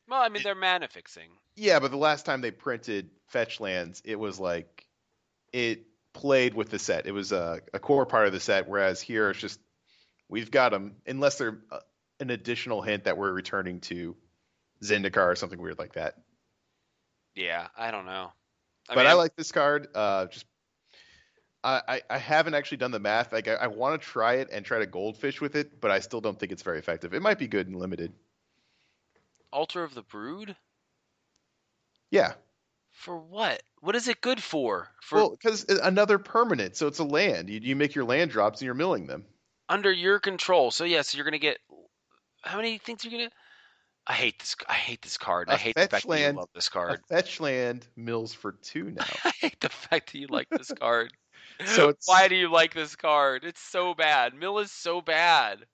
Well, I mean, they're mana fixing. Yeah, but the last time they printed fetch lands, it was like it played with the set. It was a, a core part of the set, whereas here it's just we've got them, unless they're uh, an additional hint that we're returning to Zendikar or something weird like that. Yeah, I don't know. I but mean, I like this card. Uh, just I, I, I haven't actually done the math. Like I, I want to try it and try to goldfish with it, but I still don't think it's very effective. It might be good and limited. Altar of the Brood. Yeah, For what? What is it good for? For well, because another permanent, so it's a land. You, you make your land drops and you're milling them. under your control. So yes, you're gonna get. How many things are you gonna? I hate this. I hate this card. I A hate the fact that you love this card. fetch land mills for two now. I hate the fact that you like this card. So it's- why do you like this card? It's so bad. Mill is so bad.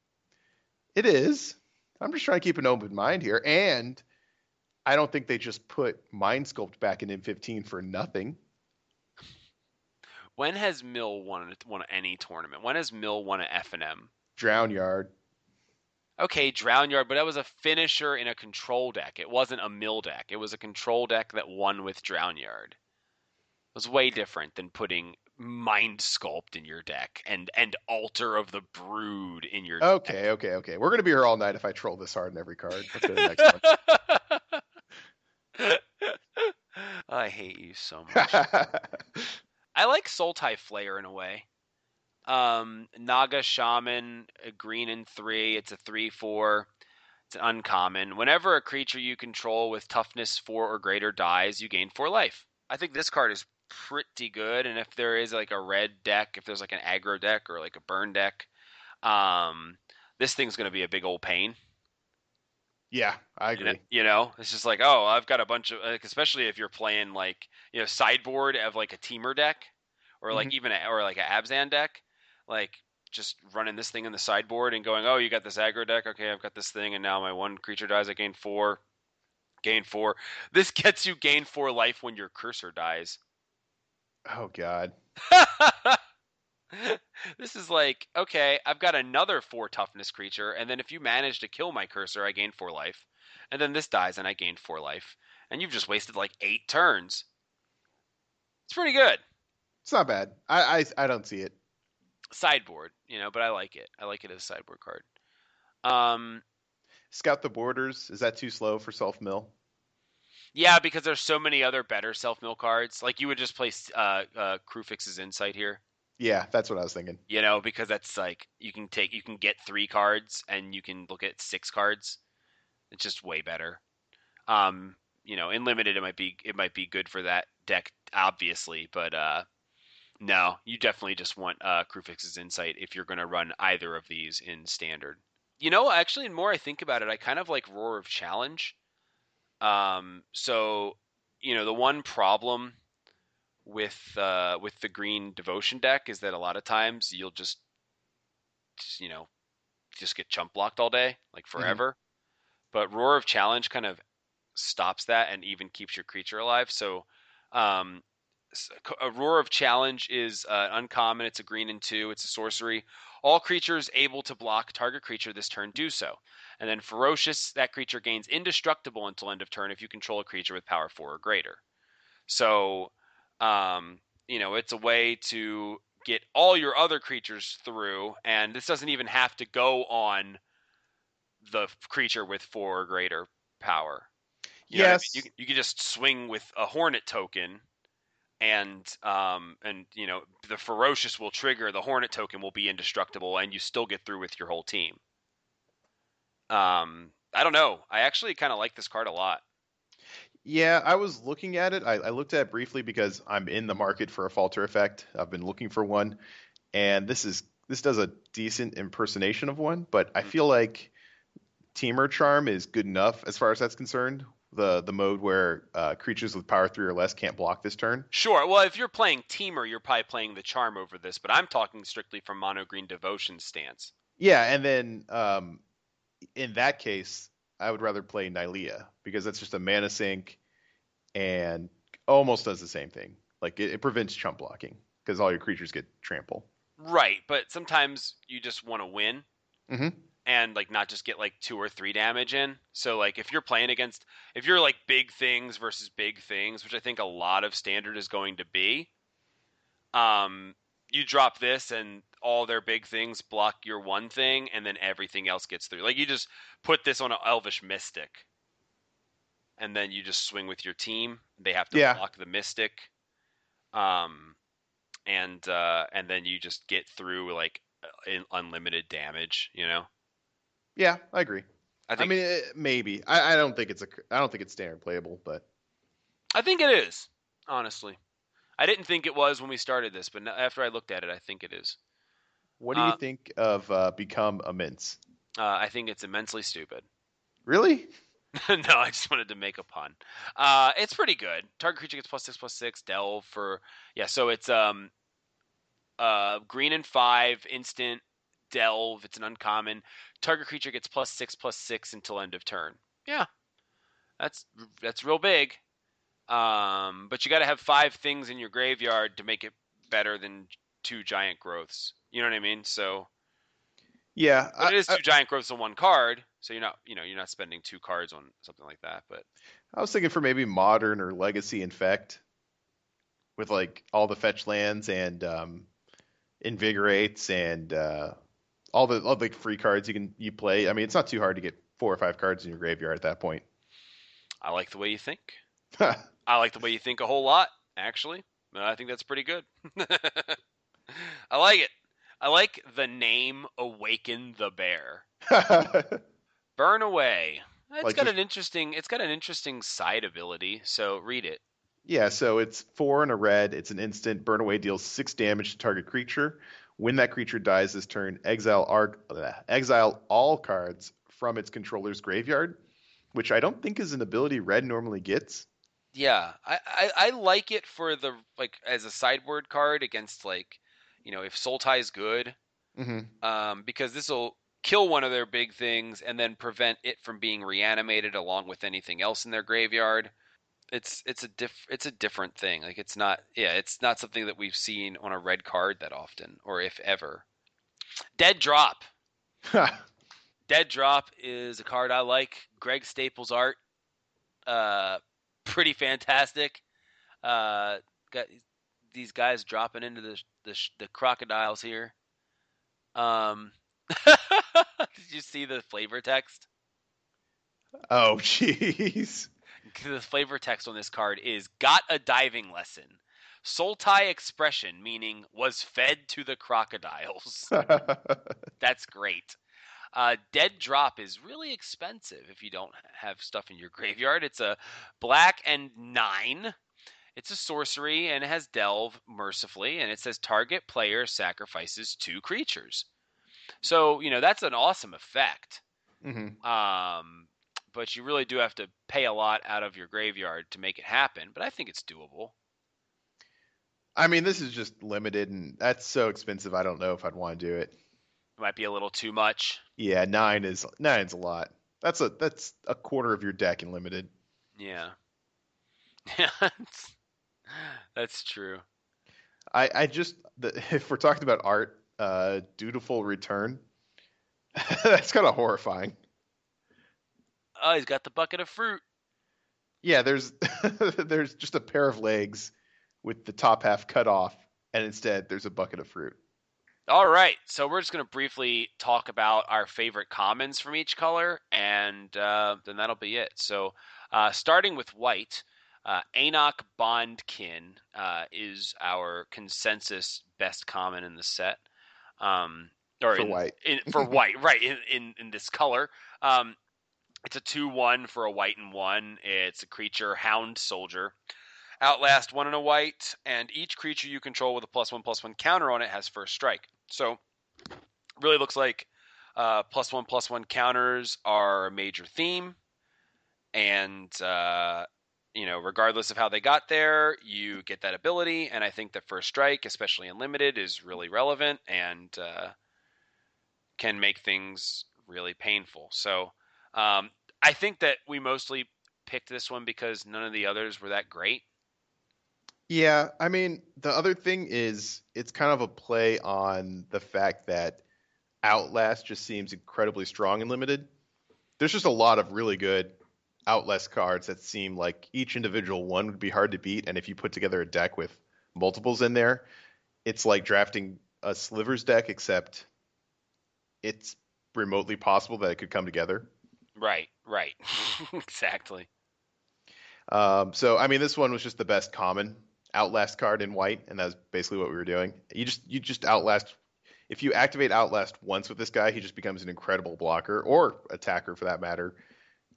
It is. I'm just trying to keep an open mind here, and I don't think they just put Mind Sculpt back in M15 for nothing. When has Mill won won any tournament? When has Mill won an F and M? Drownyard. Okay, Drownyard, but that was a finisher in a control deck. It wasn't a mill deck. It was a control deck that won with Drownyard. It was way different than putting Mind Sculpt in your deck and and Altar of the Brood in your Okay, okay, okay. We're gonna be here all night if I troll this hard in every card. Let's go to the next I hate you so much. I like Sultai Flayer in a way. Um, Naga Shaman, a green and three. It's a three four. It's an uncommon. Whenever a creature you control with toughness four or greater dies, you gain four life. I think this card is pretty good. And if there is like a red deck, if there's like an aggro deck or like a burn deck, um, this thing's gonna be a big old pain. yeah, I You know, agree. you know, it's just like, oh, I've got a bunch of, like, especially if you're playing like, you know, sideboard of like a Temur deck, or like Mhm. even a, or like a Abzan deck, like just running this thing in the sideboard and going, oh, you got this aggro deck, okay, I've got this thing, and now my one creature dies, I gain four, gain four. This gets you gain four life when your Courser dies. Oh God. this is like, okay, I've got another four toughness creature, and then if you manage to kill my Courser, I gain four life. And then this dies and I gain four life. And you've just wasted like eight turns. It's pretty good. It's not bad. I, I I don't see it. Sideboard, you know, but I like it. I like it as a sideboard card. Um Scout the borders. Is that too slow for self mill? yeah, because there's so many other better self mill cards. Like you would just place uh uh Kruphix's Insight here. Yeah, that's what I was thinking. you know because that's like you can take you can get three cards and you can look at six cards it's just way better um you know in limited it might be it might be good for that deck obviously but uh no you definitely just want uh Kruphix's insight if you're going to run either of these in standard you know actually the more i think about it i kind of like roar of challenge um so you know the one problem with uh, with the green devotion deck is that a lot of times you'll just, just, you know just get chump blocked all day like forever. But roar of challenge kind of stops that and even keeps your creature alive. So um, a roar of challenge is uh, uncommon. It's a green and two. It's a sorcery. All creatures able to block target creature this turn do so. And then ferocious, that creature gains indestructible until end of turn if you control a creature with power four or greater. So um, you know, it's a way to get all your other creatures through, and this doesn't even have to go on the creature with four or greater power. You what I mean? Yes. you, you can just swing with a Hornet token, and um, and you know the ferocious will trigger. The Hornet token will be indestructible, and you still get through with your whole team. Um, I don't know. I actually kind of like this card a lot. Yeah, I was looking at it. I, I looked at it briefly because I'm in the market for a falter effect. I've been looking for one, and this is this does a decent impersonation of one. But I Mhm. feel like Temur Charm is good enough as far as that's concerned. The the mode where uh, creatures with power three or less can't block this turn. Sure. Well, if you're playing Temur, you're probably playing the Charm over this, but I'm talking strictly from Mono Green Devotion stance. Yeah, and then um, in that case, I would rather play Nylea because that's just a mana sink and almost does the same thing. Like it, it prevents chump blocking because all your creatures get trample. Right, but sometimes you just want to win. Mhm. And like not just get like two or three damage in. So like if you're playing against if you're like big things versus big things, which I think a lot of standard is going to be, um, you drop this and all their big things block your one thing and then everything else gets through. Like you just put this on an elvish mystic. And then you just swing with your team. They have to Yeah. block the mystic. Um and uh, and then you just get through like uh, in unlimited damage. You know, Yeah, I agree. I I, mean, eh, maybe. I, I don't think it's a. I don't think it's standard playable, but I think it is. Honestly, I didn't think it was when we started this, but after I looked at it, I think it is. what do you Uh, think of uh, Become Immense? Uh, I think it's immensely stupid. Really? no, I just wanted to make a pun. Uh, it's pretty good. Target creature gets plus six plus six. Delve for yeah. So it's um, uh, green and five instant delve. It's an uncommon. Target creature gets plus six plus six until end of turn. Yeah, that's that's real big. Um, but you got to have five things in your graveyard to make it better than two giant growths. You know what I mean? So Yeah. but I, it is I, two giant growths on one card. So you're not, you know, you're not spending two cards on something like that. But I was thinking for maybe Modern or Legacy Infect, with like all the fetch lands and um, Invigorates and uh, all the all the free cards you can you play. I mean, it's not too hard to get four or five cards in your graveyard at that point. I like the way you think. I like the way you think a whole lot, actually. I think that's pretty good. I like it. I like the name Awaken the Bear. Burn away. It's Like got just- an interesting it's got an interesting side ability, so read it. Yeah, so it's four and a red. It's an instant. Burn away deals six damage to target creature. When that creature dies this turn, exile exile all cards from its controller's graveyard, which I don't think is an ability red normally gets. Yeah, I, I, I like it for the like as a sideboard card against like, you know, if Sultai is good, hmm um, because this will kill one of their big things and then prevent it from being reanimated along with anything else in their graveyard. It's it's a diff it's a different thing. Like it's not yeah, it's not something that we've seen on a red card that often or if ever. Dead Drop. Dead Drop is a card I like. Greg Staples art. Uh pretty fantastic. Uh got these guys dropping into the the, the crocodiles here. Um Did you see the flavor text? oh, jeez. The flavor text on this card is got a diving lesson. Sultai expression meaning was fed to the crocodiles. That's great. Uh, Dead Drop is really expensive if you don't have stuff in your graveyard. It's a black and nine. It's a sorcery and it has Delve mercifully, and it says target player sacrifices two creatures. So, you know, that's an awesome effect. hmm Um, but you really do have to pay a lot out of your graveyard to make it happen. But I think it's doable. I mean, this is just limited, and that's so expensive. I don't know if I'd want to do it. It might be a little too much. Yeah, nine is nine's a lot. That's a that's a quarter of your deck in limited. Yeah. Yeah, that's- that's true. I I just the, if we're talking about art, uh, dutiful return. that's kind of horrifying. Oh, he's got the bucket of fruit. Yeah, there's there's just a pair of legs with the top half cut off, and instead there's a bucket of fruit. All right, so we're just going to briefly talk about our favorite commons from each color, and uh, then that'll be it. So, uh, starting with white, uh, Ainok Bondkin uh, is our consensus best common in the set. Um, or For in- white. in, for white, right? In, in in this color, um, it's a two-one for a white and one. It's a creature, Hound Soldier. Outlast one and a white, and each creature you control with a plus one plus one counter on it has first strike. So, really looks like Uh, plus one plus one counters are a major theme, and uh, you know, regardless of how they got there, you get that ability. And I think that first strike, especially in limited, is really relevant and uh, can make things really painful. So um, I think that we mostly picked this one because none of the others were that great. Yeah, I mean, the other thing is it's kind of a play on the fact that Outlast just seems incredibly strong and limited. There's just a lot of really good Outlast cards that seem like each individual one would be hard to beat, and if you put together a deck with multiples in there, it's like drafting a slivers deck, except it's remotely possible that it could come together. Right, right, exactly. Um, so I mean, this one was just the best common Outlast card in white, and that's basically what we were doing. You just you just Outlast. If you activate Outlast once with this guy, he just becomes an incredible blocker or attacker for that matter.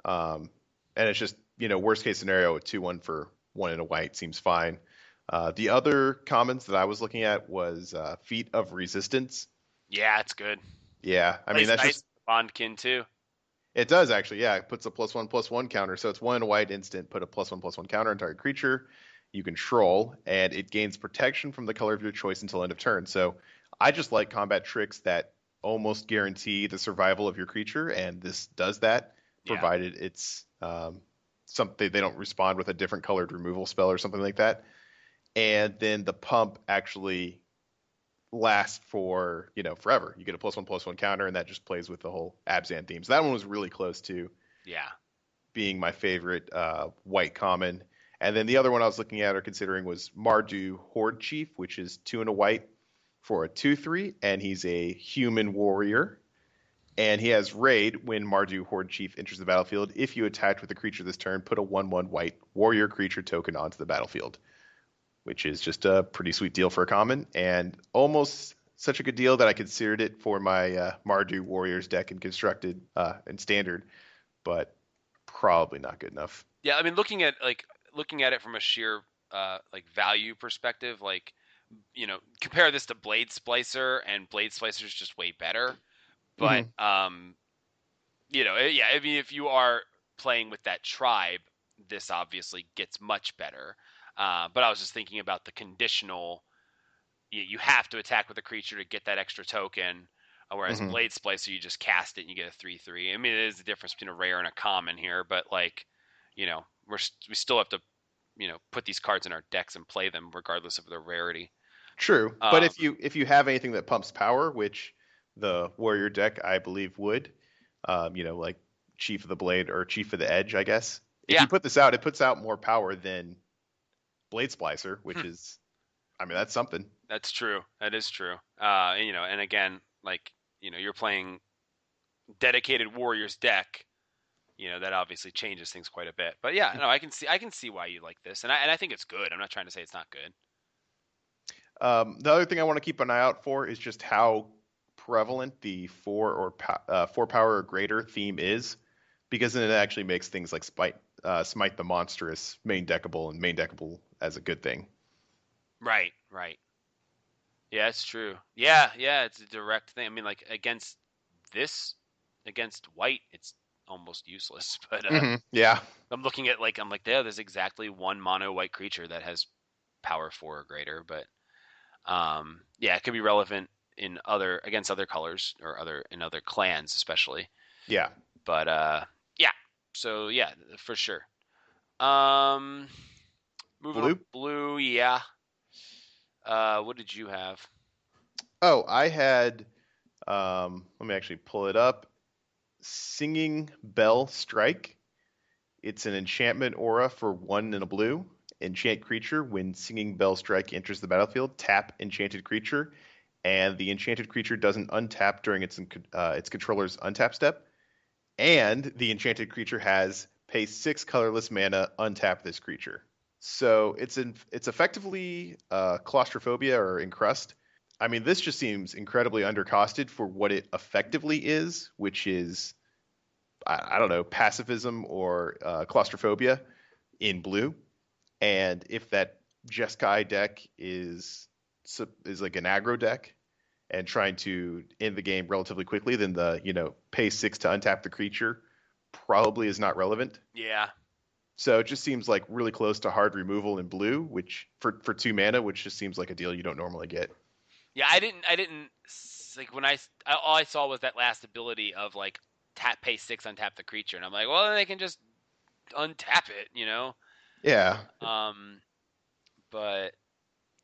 Um, and it's just you know worst case scenario, a two one for one in a white seems fine. Uh, the other commons that I was looking at was uh, Feat of Resistance. Yeah, it's good. Yeah, I mean that's nice just Bondkin too. It does actually, yeah. It puts a plus one plus one counter, so it's one white instant. Put a plus one plus one counter on target creature you control, and it gains protection from the color of your choice until end of turn. So I just like combat tricks that almost guarantee the survival of your creature, and this does that, Yeah. provided it's um, something they don't respond with a different colored removal spell or something like that. And then the pump actually lasts for you know forever. You get a plus one plus one counter, and that just plays with the whole Abzan theme. So that one was really close to Yeah. being my favorite uh, white common. And then the other one I was looking at or considering was Mardu Horde Chief, which is two and a white for a 2 3, and he's a human warrior. And he has raid when Mardu Horde Chief enters the battlefield. If you attacked with a creature this turn, put a 1 1 white warrior creature token onto the battlefield, which is just a pretty sweet deal for a common, and almost such a good deal that I considered it for my uh, Mardu Warriors deck and constructed uh, and standard, but probably not good enough. Yeah, I mean, looking at like looking at it from a sheer uh, like value perspective, like you know, compare this to Blade Splicer, and Blade Splicer is just way better. But um, you know, eh, yeah, I mean, if you are playing with that tribe, this obviously gets much better. Uh, but I was just thinking about the conditional. You, you have to attack with a creature to get that extra token. uh, Whereas Mhm. Blade Splicer, you just cast it and you get a three-three. I mean, it is the difference between a rare and a common here, but like, you know, we're we still have to, you know, put these cards in our decks and play them regardless of their rarity. True, but Um, if you if you have anything that pumps power, which the warrior deck I believe would, um, you know, like Chief of the Blade or Chief of the Edge, I guess. If Yeah. you put this out, it puts out more power than Blade Splicer, which Hmm. is, I mean, that's something. That's true. That is true. Uh, and, you know, and again, like, you know, you're playing dedicated warriors deck. You know, that obviously changes things quite a bit. But yeah, no, I can see I can see why you like this, and I and I think it's good. I'm not trying to say it's not good. Um, the other thing I want to keep an eye out for is just how prevalent the four or po- uh, four power or greater theme is, because then it actually makes things like Smite, uh, Smite the Monstrous main deckable and main deckable as a good thing. Right, right. Yeah, it's true. Yeah, yeah, it's a direct thing. I mean, like against this, against white, it's almost useless. But uh, Mhm, Yeah. I'm looking at like I'm like, yeah, there's exactly one mono white creature that has power four or greater. But um, yeah, it could be relevant in other against other colors or other in other clans, especially. Yeah. But uh, yeah, so yeah, for sure. Um, moving Blue? blue, yeah. Uh, what did you have? Oh, I had. Um, let me actually pull it up. Singing Bell Strike. It's an enchantment aura for one and a blue. Enchant creature. When Singing Bell Strike enters the battlefield, tap enchanted creature, and the enchanted creature doesn't untap during its uh, its controller's untap step. And the enchanted creature has pay six colorless mana, untap this creature. So it's in, it's effectively uh, claustrophobia or encrust. I mean, this just seems incredibly undercosted for what it effectively is, which is, I, I don't know, pacifism or uh, claustrophobia in blue. And if that Jeskai deck is is like an aggro deck, and trying to end the game relatively quickly, then the you know pay six to untap the creature probably is not relevant. Yeah. So it just seems like really close to hard removal in blue, which for for two mana, which just seems like a deal you don't normally get. Yeah, I didn't. I didn't like when I, I all I saw was that last ability of like tap pay six untap the creature, and I'm like, well, then they can just untap it, you know. Yeah. Um, but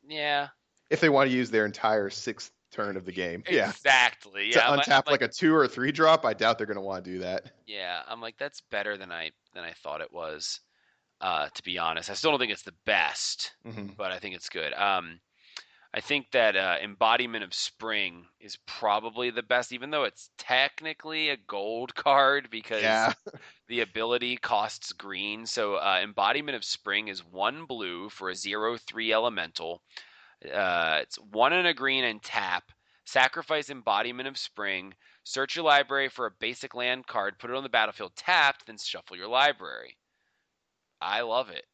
yeah, If they want to use their entire sixth turn of the game, yeah. exactly. To Yeah, I'm untap I'm like, a two or a three drop, I doubt they're going to want to do that. yeah. I'm like that's better than I than I thought it was. Uh, to be honest, I still don't think it's the best. hmm but I think it's good. Um, I think that uh, embodiment of spring is probably the best, even though it's technically a gold card because Yeah. the ability costs green. So uh, embodiment of spring is one blue for a zero three elemental. Uh, it's one and a green and tap. Sacrifice embodiment of spring. Search your library for a basic land card. Put it on the battlefield tapped. Then shuffle your library. I love it.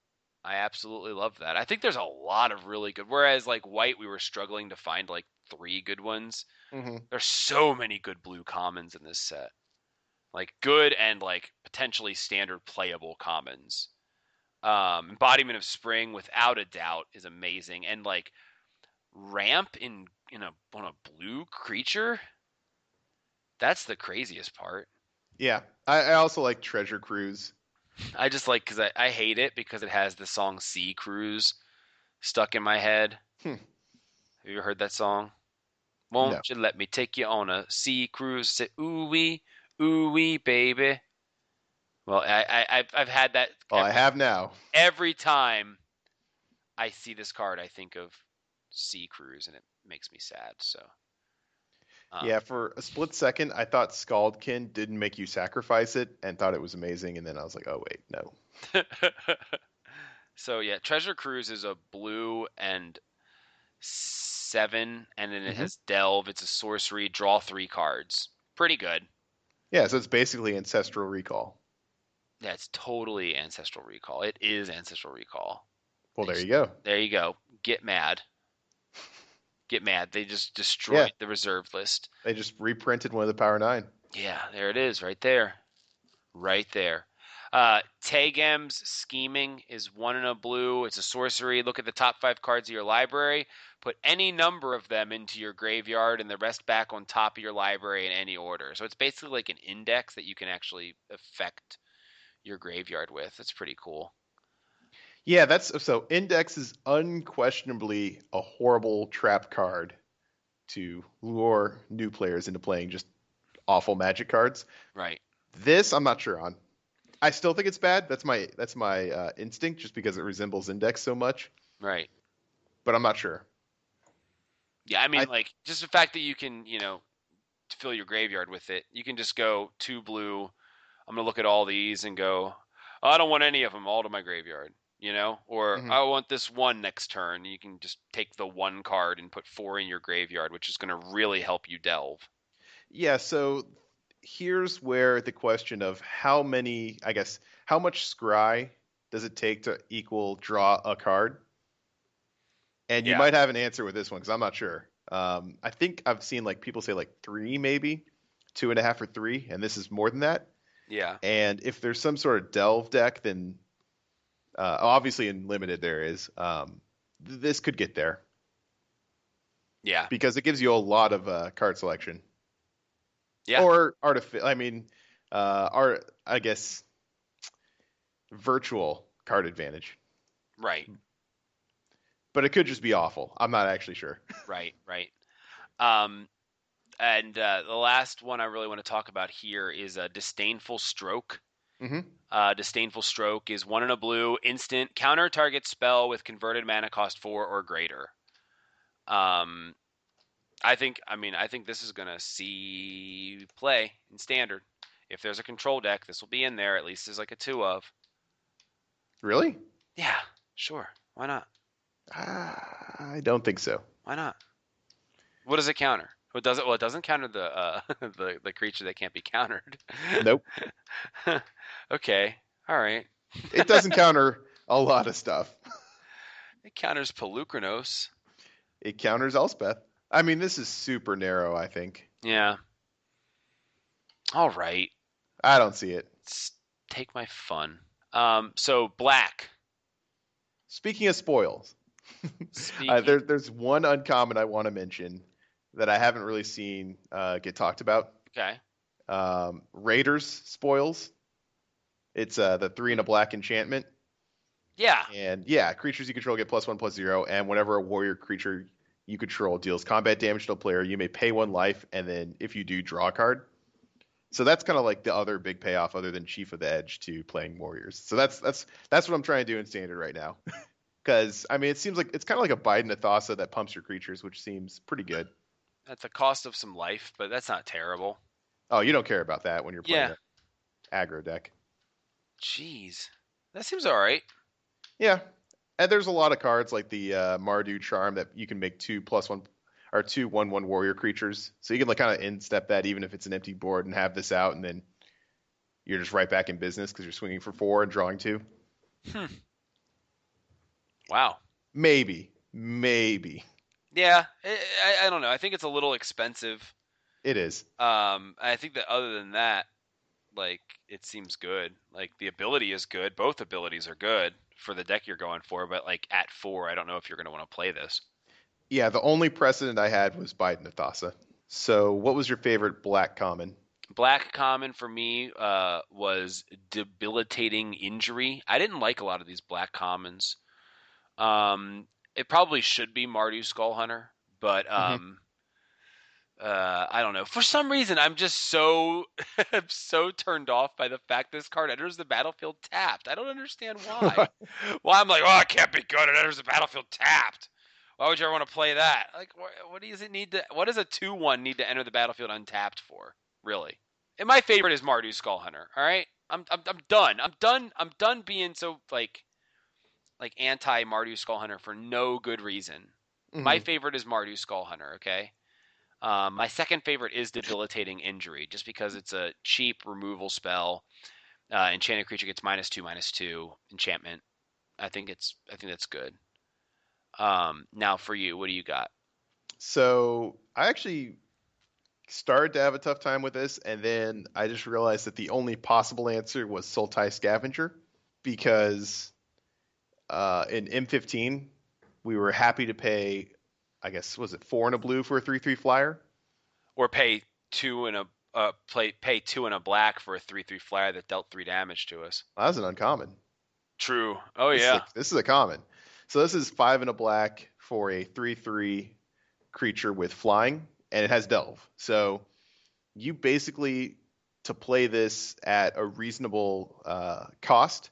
I absolutely love that. I think there's a lot of really good. Whereas like white, we were struggling to find like three good ones. hmm There's so many good blue commons in this set. Like good and like potentially standard playable commons. Um, embodiment of spring, without a doubt, is amazing. And like ramp in in a on a blue creature. That's the craziest part. Yeah. I, I also like Treasure Cruise. I just like because I, I hate it because it has the song Sea Cruise stuck in my head. Hmm. Have you heard that song? Won't No. you let me take you on a sea cruise? Say ooh wee, ooh wee, baby. Well, I, I I've I've had that Oh, I have now. every time I see this card. I think of Sea Cruise, and it makes me sad. So um, yeah, for a split second, I thought Scaldkin didn't make you sacrifice it and thought it was amazing. And then I was like, oh, wait, no. so yeah, Treasure Cruise is a blue and seven, and then it Mhm. has Delve. It's a sorcery. Draw three cards. Pretty good. Yeah, so it's basically Ancestral Recall. Yeah, it's totally Ancestral Recall. It is Ancestral Recall. Well, there you go. There you go. Get mad. Get mad. They just destroyed Yeah. the reserve list. They just reprinted one of the Power Nine. Yeah, there it is, right there, right there. Uh, Taigam's scheming is one in a blue. It's a sorcery. Look at the top five cards of your library. Put any number of them into your graveyard, and the rest back on top of your library in any order. So it's basically like an index that you can actually affect your graveyard with. It's pretty cool. Yeah, that's so. Index is unquestionably a horrible trap card to lure new players into playing just awful magic cards. Right. This I'm not sure on. I still think it's bad. That's my that's my uh, instinct, just because it resembles Index so much. Right. But I'm not sure. Yeah, I mean, I- like just the fact that you can, you know, fill your graveyard with it. You can just go two blue. I'm gonna look at all these and go, "Oh, I don't want any of them all to my graveyard, you know, or Mhm. I want this one next turn. You can just take the one card and put four in your graveyard, which is gonna really help you delve. Yeah, so here's where the question of how many, I guess, how much scry does it take to equal draw a card? And you Yeah. might have an answer with this one because I'm not sure. Um, I think I've seen like people say like three, maybe two and a half or three, and this is more than that. Yeah, And if there's some sort of delve deck, then uh, obviously in limited there is. Um, th- this could get there yeah, because it gives you a lot of uh, card selection. Yeah. Or artificial. I mean, uh, art. I guess virtual card advantage, right, but it could just be awful. I'm not actually sure. right, right. Um, and uh, the last one I really want to talk about here is a disdainful stroke. Hmm Uh, Disdainful Stroke is one in a blue, instant, counter target spell with converted mana cost four or greater. Um, I think, I mean, I think this is gonna see play in standard. If there's a control deck, this will be in there. At least as like a two of. Really? Yeah, sure. Why not? Ah, I don't think so. Why not? What does it counter? Does it? Well, it doesn't counter the uh, the the creature that can't be countered. Nope. okay. All right. It doesn't counter a lot of stuff. It counters Polukranos. It counters Elspeth. I mean, this is super narrow. I think Yeah. All right. I don't see it. Let's take my fun. Um, so black. Speaking of spoils, Speaking, uh, there, there's one uncommon I want to mention that I haven't really seen uh, get talked about. okay. Um, Raiders spoils. It's uh, the three and a black enchantment, Yeah. and yeah, creatures you control get plus one plus zero, and whenever a warrior creature you control deals combat damage to a player, you may pay one life, and then if you do, draw a card. So that's kind of like the other big payoff, other than Chief of the Edge, to playing warriors. So that's that's that's what I'm trying to do in standard right now. Because I mean, it seems like it's kind of like a Bident of Thassa that pumps your creatures, which seems pretty good. At the cost of some life, but that's not terrible. Oh, you don't care about that when you're playing Yeah. an aggro deck. Jeez. That seems all right. Yeah, and there's a lot of cards like the uh, Mardu Charm that you can make two plus one or two one one warrior creatures, so you can like kind of instep that even if it's an empty board and have this out, and then you're just right back in business because you're swinging for four and drawing two. Hmm. Wow. Maybe, maybe Yeah. I, I, don't know. I think it's a little expensive. it is. Um, I think that other than that, like it seems good. Like the ability is good. Both abilities are good for the deck you're going for. But like at four, I don't know if you're going to want to play this. Yeah, the only precedent I had was Bident of Thassa. So, what was your favorite black common? Black common for me uh, was debilitating injury. I didn't like a lot of these black commons. Um, it probably should be Mardu Skull Hunter, but um, uh, I don't know. For some reason, I'm just so I'm so turned off by the fact this card enters the battlefield tapped. I don't understand why. why I'm like, oh, it can't be good. It enters the battlefield tapped. Why would you ever want to play that? Like, what, what does it need to? What does a two-one need to enter the battlefield untapped for? Really? And my favorite is Mardu Skull Hunter. All right, I'm I'm I'm done. I'm done. I'm done being so like like anti Mardu Skull Hunter for no good reason. My Mhm. favorite is Mardu Skull Hunter. Okay. Um, my second favorite is Debilitating Injury, just because it's a cheap removal spell. Uh, enchanted creature gets minus two, minus two enchantment. I think it's I think that's good. Um, now for you, what do you got? So I actually started to have a tough time with this, and then I just realized that the only possible answer was Sultai Scavenger, because uh, in M15 we were happy to pay, I guess was it four and a blue for a three-three flyer? Or pay two and a uh, play pay two and a black for a three three flyer that dealt three damage to us. Well, that was an uncommon. True. Oh This is yeah. a- this is a common. So this is five and a black for a three-three creature with flying, and it has delve. So you basically to play this at a reasonable uh, cost,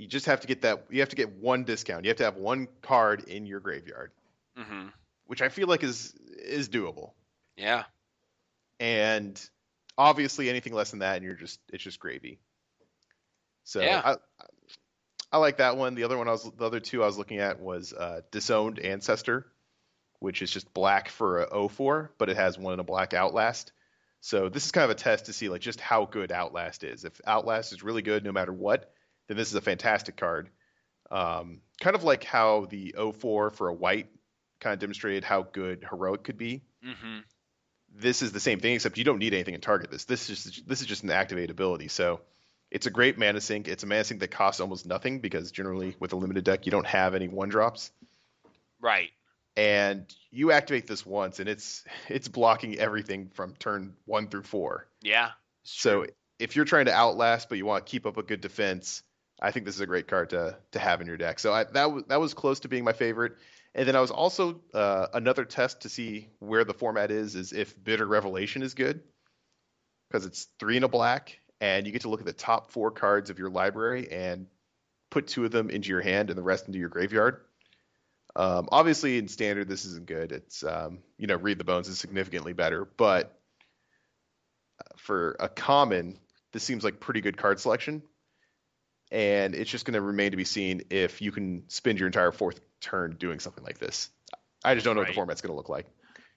you just have to get that. You have to get one discount. You have to have one card in your graveyard, hmm which I feel like is is doable. Yeah. And obviously, anything less than that, and you're just it's just gravy. So Yeah. I, I like that one. The other one I was the other two I was looking at was uh, Disowned Ancestor, which is just black for a 04, but it has one in a black Outlast. So this is kind of a test to see like just how good Outlast is. If Outlast is really good no matter what, then this is a fantastic card. Um, kind of like how the 04 for a white kind of demonstrated how good heroic could be hmm this is the same thing except you don't need anything to target this. This is just, this is just an activate ability. So it's a great mana sink. It's a mana sink that costs almost nothing because generally with a limited deck you don't have any one drops. Right. And you activate this once and it's it's blocking everything from turn one through four. Yeah. So true. if you're trying to outlast but you want to keep up a good defense, I think this is a great card to to have in your deck. So I, that was that was close to being my favorite. And then I was also uh, another test to see where the format is is if Bitter Revelation is good because it's three and a black and you get to look at the top four cards of your library and put two of them into your hand and the rest into your graveyard. Um, obviously, in standard, this isn't good. It's um, you know, read the bones is significantly better, but for a common, this seems like pretty good card selection. And it's just going to remain to be seen if you can spend your entire fourth turn doing something like this. I just don't know what the format's going to look like.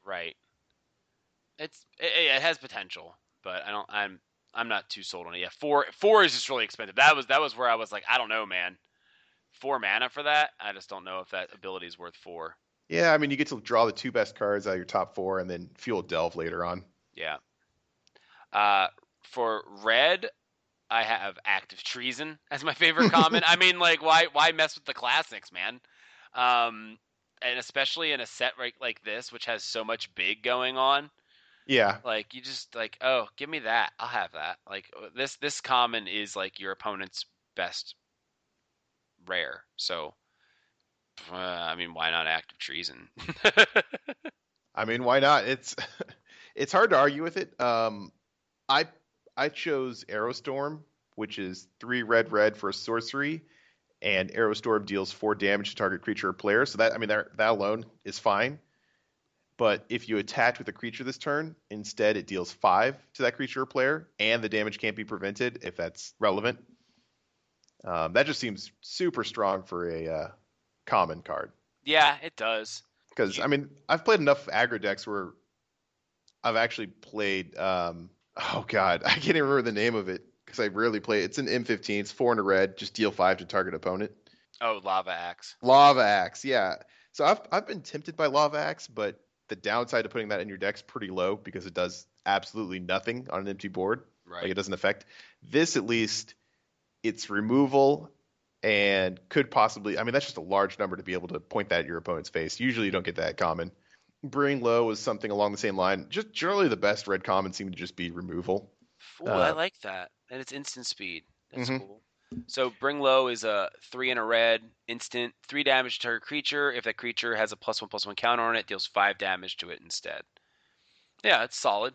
Right. It's it, it has potential, but I don't. I'm I'm not too sold on it. Yeah, four four is just really expensive. That was that was where I was like, I don't know, man. Four mana for that, I just don't know if that ability is worth four. Yeah, I mean, you get to draw the two best cards out of your top four, and then fuel delve later on. Yeah. Uh, for red, I have Act of Treason as my favorite comment. I mean, like, why why mess with the classics, man? Um, and especially in a set like like this, which has so much big going on. Yeah, Like, you just like, oh, give me that. I'll have that. Like uh, this this common is like your opponent's best rare. So, uh, I mean, why not Act of Treason? I mean, why not? It's it's hard to argue with it. Um, I I chose Arrow Storm, which is three red red for a sorcery, and Arrow Storm deals four damage to target creature or player. So that I mean that that alone is fine. But if you attach with a creature this turn, instead it deals five to that creature or player, and the damage can't be prevented if that's relevant. Um, that just seems super strong for a uh, common card. yeah, it does. Because I mean, I've played enough aggro decks where I've actually played. Um, oh God, I can't even remember the name of it because I rarely play. it. It's an M15. It's four and a red. Just deal five to target opponent. Oh, lava axe. Lava Axe, yeah. So I've I've been tempted by Lava Axe, but the downside to putting that in your deck's pretty low because it does absolutely nothing on an empty board. Right. Like it doesn't affect this at least. It's removal and could possibly. I mean, that's just a large number to be able to point that at your opponent's face. Usually, you don't get that common. Bring Low is something along the same line. Just generally, the best red common seem to just be removal. Ooh, I Uh, like that. And it's instant speed. That's Mhm. cool. So bring low is a three and a red, instant, three damage to target creature. If that creature has a plus one plus one counter on it, deals five damage to it instead. Yeah, it's solid.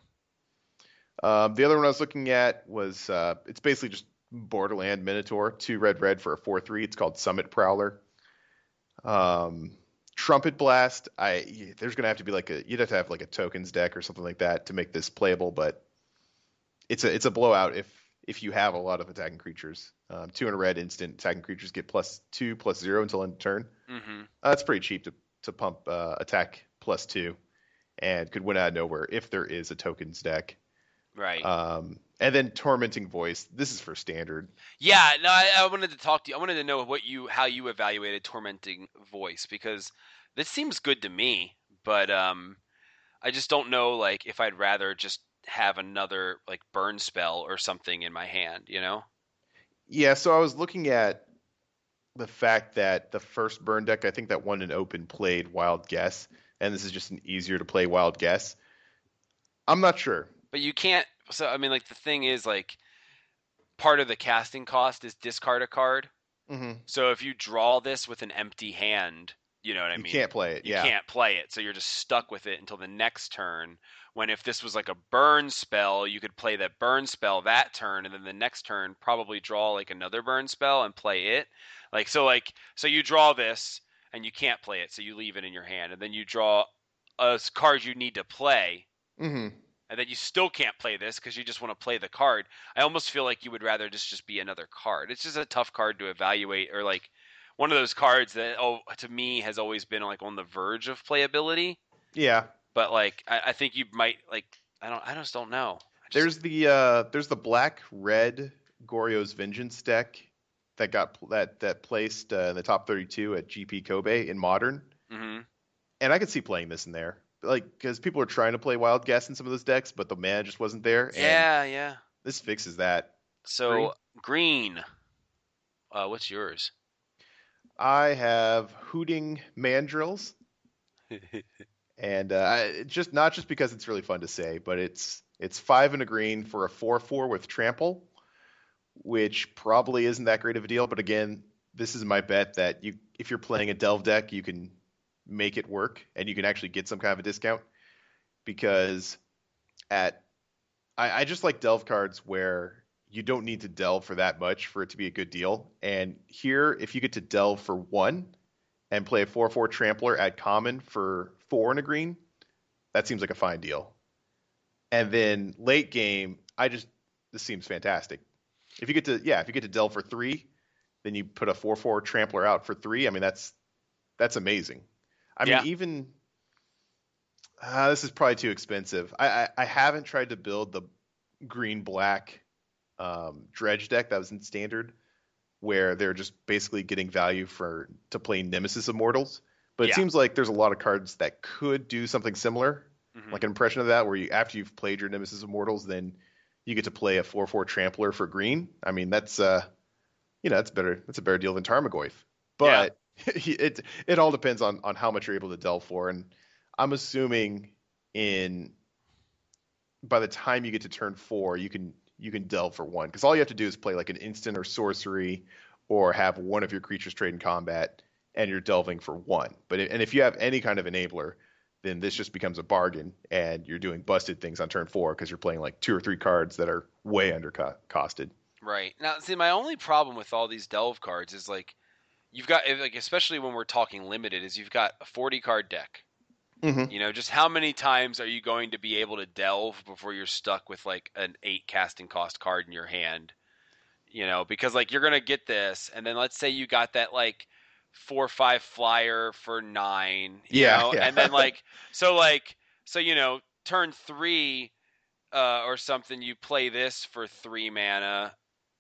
Um, the other one I was looking at was uh, it's basically just Borderland Minotaur, two red red for a four three. It's called Summit Prowler. Um, Trumpet Blast. I there's gonna have to be like a you'd have to have like a tokens deck or something like that to make this playable, but it's a it's a blowout if if you have a lot of attacking creatures. Um, two in a red instant attacking creatures get plus two plus zero until end of turn. hmm Uh, that's pretty cheap to to pump uh, attack plus two, and could win out of nowhere if there is a tokens deck. Right. Um, and then tormenting voice. This is for standard. Yeah, no, I, I wanted to talk to you. I wanted to know what you how you evaluated tormenting voice because this seems good to me, but um, I just don't know like if I'd rather just have another like burn spell or something in my hand, you know? Yeah. So I was looking at the fact that the first burn deck, I think that one in open played Wild Guess, and this is just an easier to play Wild Guess. I'm not sure. But you can't. So I mean, like the thing is like part of the casting cost is discard a card. hmm So if you draw this with an empty hand, you know what I you mean. You can't play it. you yeah. can't play it, so you're just stuck with it until the next turn. When if this was like a burn spell, you could play that burn spell that turn, and then the next turn probably draw like another burn spell and play it. Like so, like so you draw this and you can't play it, so you leave it in your hand, and then you draw a card you need to play, hmm and then you still can't play this because you just want to play the card. I almost feel like you would rather just just be another card. It's just a tough card to evaluate, or like one of those cards that oh to me has always been like on the verge of playability. Yeah. But like I, I think you might like I don't I just don't know. Just- There's the uh, there's the black red Goryo's Vengeance deck that got that that placed uh, in the top 32 at GP Kobe in modern. mm-hmm. and I could see playing this in there, like because people are trying to play Wild Guess in some of those decks, but the mana just wasn't there. Yeah yeah. this fixes that. So green. Uh, what's yours? I have Hooting Mandrills, and uh, I, just not just because it's really fun to say, but it's it's five and a green for a four four with Trample, which probably isn't that great of a deal. But again, this is my bet that you if you're playing a Delve deck, you can make it work and you can actually get some kind of a discount because at I, I just like Delve cards where you don't need to delve for that much for it to be a good deal. And here, if you get to delve for one and play a 4 4 trampler at common for four and a green, that seems like a fine deal. And then late game, I just, this seems fantastic. If you get to, yeah, if you get to delve for three, then you put a 4 4 trampler out for three. I mean, that's, that's amazing. I Yeah. mean, even, uh, this is probably too expensive. I, I, I haven't tried to build the green black um, dredge deck that was in standard, where they're just basically getting value for to play Nemesis of Mortals. But it Yeah. seems like there's a lot of cards that could do something similar, Mhm. like an impression of that, where you after you've played your Nemesis of Mortals, then you get to play a four four Trampler for green. I mean, that's uh, you know, that's better. That's a better deal than Tarmogoyf. But it it all depends on on how much you're able to delve for, and I'm assuming in by the time you get to turn four, you can you can delve for one because all you have to do is play like an instant or sorcery, or have one of your creatures trade in combat, and you're delving for one. But and if you have any kind of enabler, then this just becomes a bargain, and you're doing busted things on turn four because you're playing like two or three cards that are way under costed. Right. Now, see, my only problem with all these delve cards is like you've got like especially when we're talking limited is you've got a 40 card deck. Mm-hmm. You know, just how many times are you going to be able to delve before you're stuck with like an 8 casting cost card in your hand? You know, because like you're going to get this and then let's say you got that like 4 5 flyer for 9, you Yeah, know, yeah. and then like so like so you know, turn 3 uh, or something, you play this for three mana,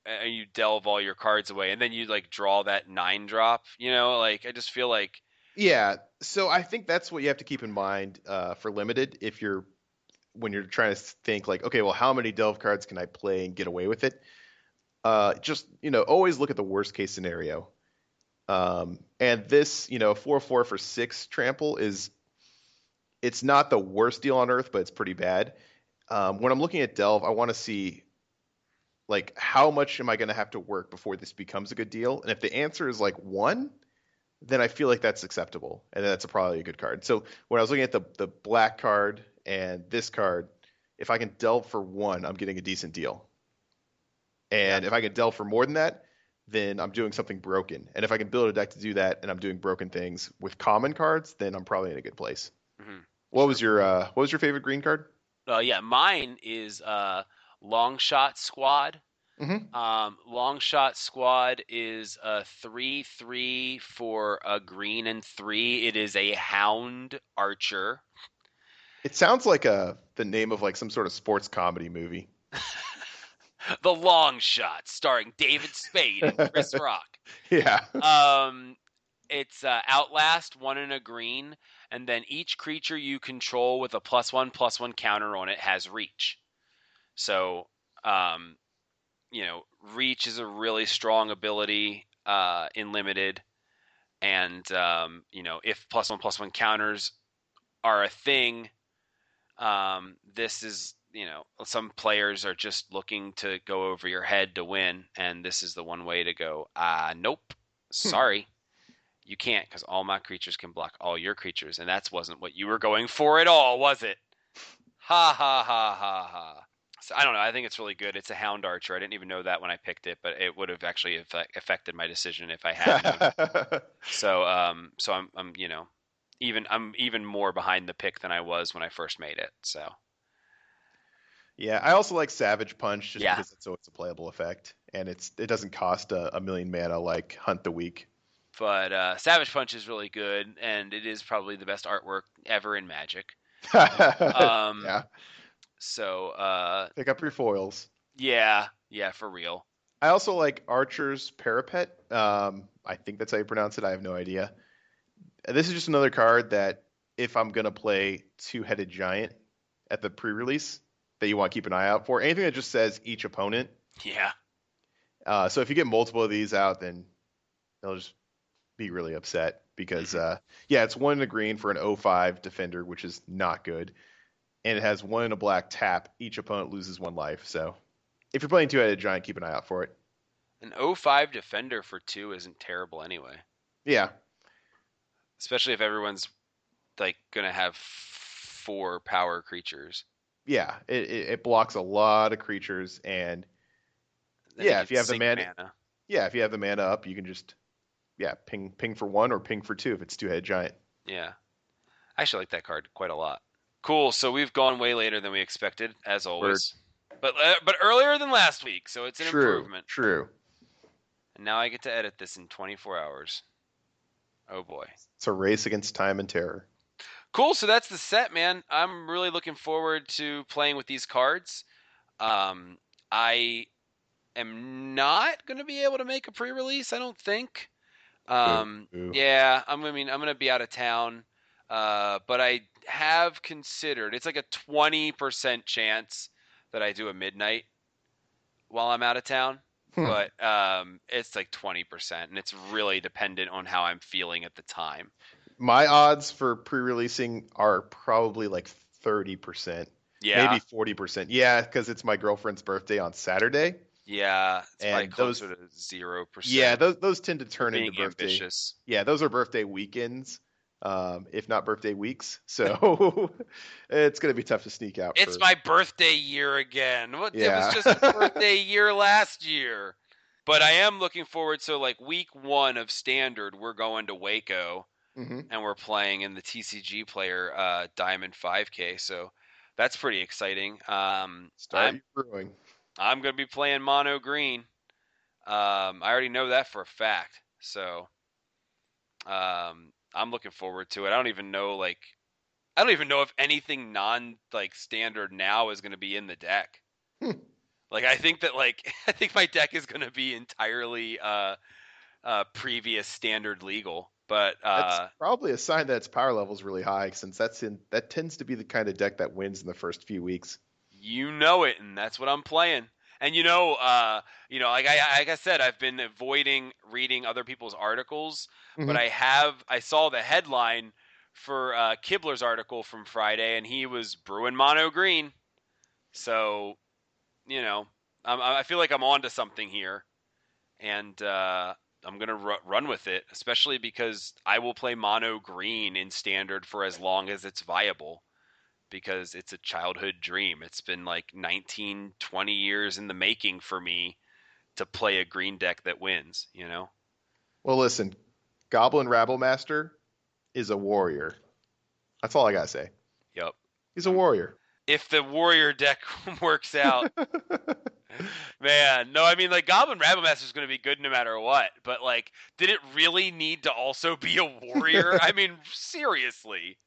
and you delve all your cards away, and then you like draw that nine drop. You know, like I just feel like Yeah, so I think that's what you have to keep in mind uh, for limited if you're when you're trying to think like, okay, well, how many delve cards can I play and get away with it? Uh, just you know, always look at the worst case scenario. Um, and this, you know, four four for six trample is it's not the worst deal on earth, but it's pretty bad. Um, when I'm looking at delve, I want to see like how much am I going to have to work before this becomes a good deal? And if the answer is like one, then I feel like that's acceptable, and that's a, probably a good card. So when I was looking at the the black card and this card, if I can delve for one, I'm getting a decent deal. And if I can delve for more than that, then I'm doing something broken. And if I can build a deck to do that, and I'm doing broken things with common cards, then I'm probably in a good place. Mhm. What was your uh, what was your favorite green card? Uh, yeah, mine is uh, Long Shot Squad. Mhm. Um, Long Shot Squad is a three-three for a green and three. It is a Hound Archer. It sounds like a the name of like some sort of sports comedy movie. The Long Shot, starring David Spade and Chris Rock. Yeah. um, it's uh, Outlast, one in a green, and then each creature you control with a plus one plus one counter on it has reach. So, um, you know, reach is a really strong ability uh, in limited, and um, you know, if plus one plus one counters are a thing, um, this is you know some players are just looking to go over your head to win, and this is the one way to go. Uh, nope, sorry. You can't because all my creatures can block all your creatures, and that wasn't what you were going for at all, was it? Ha ha ha ha ha. I don't know. I think it's really good. It's a hound archer. I didn't even know that when I picked it, but it would have actually affect, affected my decision if I had. so um, so I'm I'm you know even I'm even more behind the pick than I was when I first made it. So yeah, I also like Savage Punch just Yeah. because it's always a playable effect, and it's it doesn't cost a, a million mana like Hunt the Weak. but uh, Savage Punch is really good, and it is probably the best artwork ever in Magic. Um, yeah, So uh, pick up your foils. yeah, yeah, for real. I also like Archer's Parapet. Um, I think that's how you pronounce it. I have no idea. This is just another card that if I'm gonna play Two-Headed Giant at the pre-release, that you want to keep an eye out for. Anything that just says each opponent. Yeah, Uh, so if you get multiple of these out, then they'll just be really upset because uh, yeah, it's one in a green for an 05 defender, which is not good, and it has one in a black tap. Each opponent loses one life. So if you're playing two-headed giant, keep an eye out for it. an 05 defender for two isn't terrible anyway. Yeah, Especially if everyone's like gonna have four power creatures. yeah, it, it, it blocks a lot of creatures, and Yeah, if you have the sink mana- yeah, if you have the mana up, you can just yeah ping ping for one or ping for two if it's two-headed giant. Yeah. I actually like that card quite a lot. Cool. So we've gone way later than we expected, as always. But uh, but earlier than last week, so it's an true, improvement. true. And now I get to edit this in 24 hours. Oh boy. It's a race against time and terror. Cool. So that's the set, man. I'm really looking forward to playing with these cards. Um, I am not going to be able to make a pre-release. I don't think. Um, Boo. yeah, I'm. I mean, I'm gonna be out of town, uh, but I have considered. It's like a 20% chance that I do a midnight while I'm out of town, Hmm. but um, it's like 20%, and it's really dependent on how I'm feeling at the time. My odds for pre-releasing are probably like thirty percent, Yeah, maybe forty percent. Yeah, because it's my girlfriend's birthday on Saturday. yeah, it's And those- zero percent. Yeah, those those tend to turn into birthday. ambitious. Yeah, those are birthday weekends, um, if not birthday weeks. So it's gonna be tough to sneak out. It's for- my birthday year again. What? It was just a birthday year last year. But I am looking forward. So, like week one of standard, we're going to Waco Mhm. and we're playing in the TCG player uh, Diamond 5K. So that's pretty exciting. Um, I'm brewing. I'm going to be playing mono green. Um, I already know that for a fact. So um, I'm looking forward to it. I don't even know like I don't even know if anything non like standard now is going to be in the deck. Hmm. Like I think that like I think my deck is going to be entirely uh, uh, previous standard legal. But That's uh, probably a sign that its power level is really high, since that's in that tends to be the kind of deck that wins in the first few weeks. you know it, and that's what I'm playing. And you know, uh, you know, like I like I said, I've been avoiding reading other people's articles, but Mhm. I have. I saw the headline for uh, Kibler's article from Friday, and he was brewing mono green. So, you know, I'm, I feel like I'm onto something here, and uh, I'm gonna ru- run with it, especially because I will play mono green in standard for as long as it's viable because it's a childhood dream. It's been like 19, 20 years in the making for me to play a green deck that wins, you know? Well, listen, Goblin Rabble Master is a warrior. That's all I gotta say. Yep. He's a warrior. If the warrior deck works out, man, no, I mean, like, Goblin Rabble Master is going to be good no matter what, but, like, did it really need to also be a warrior? I mean, seriously.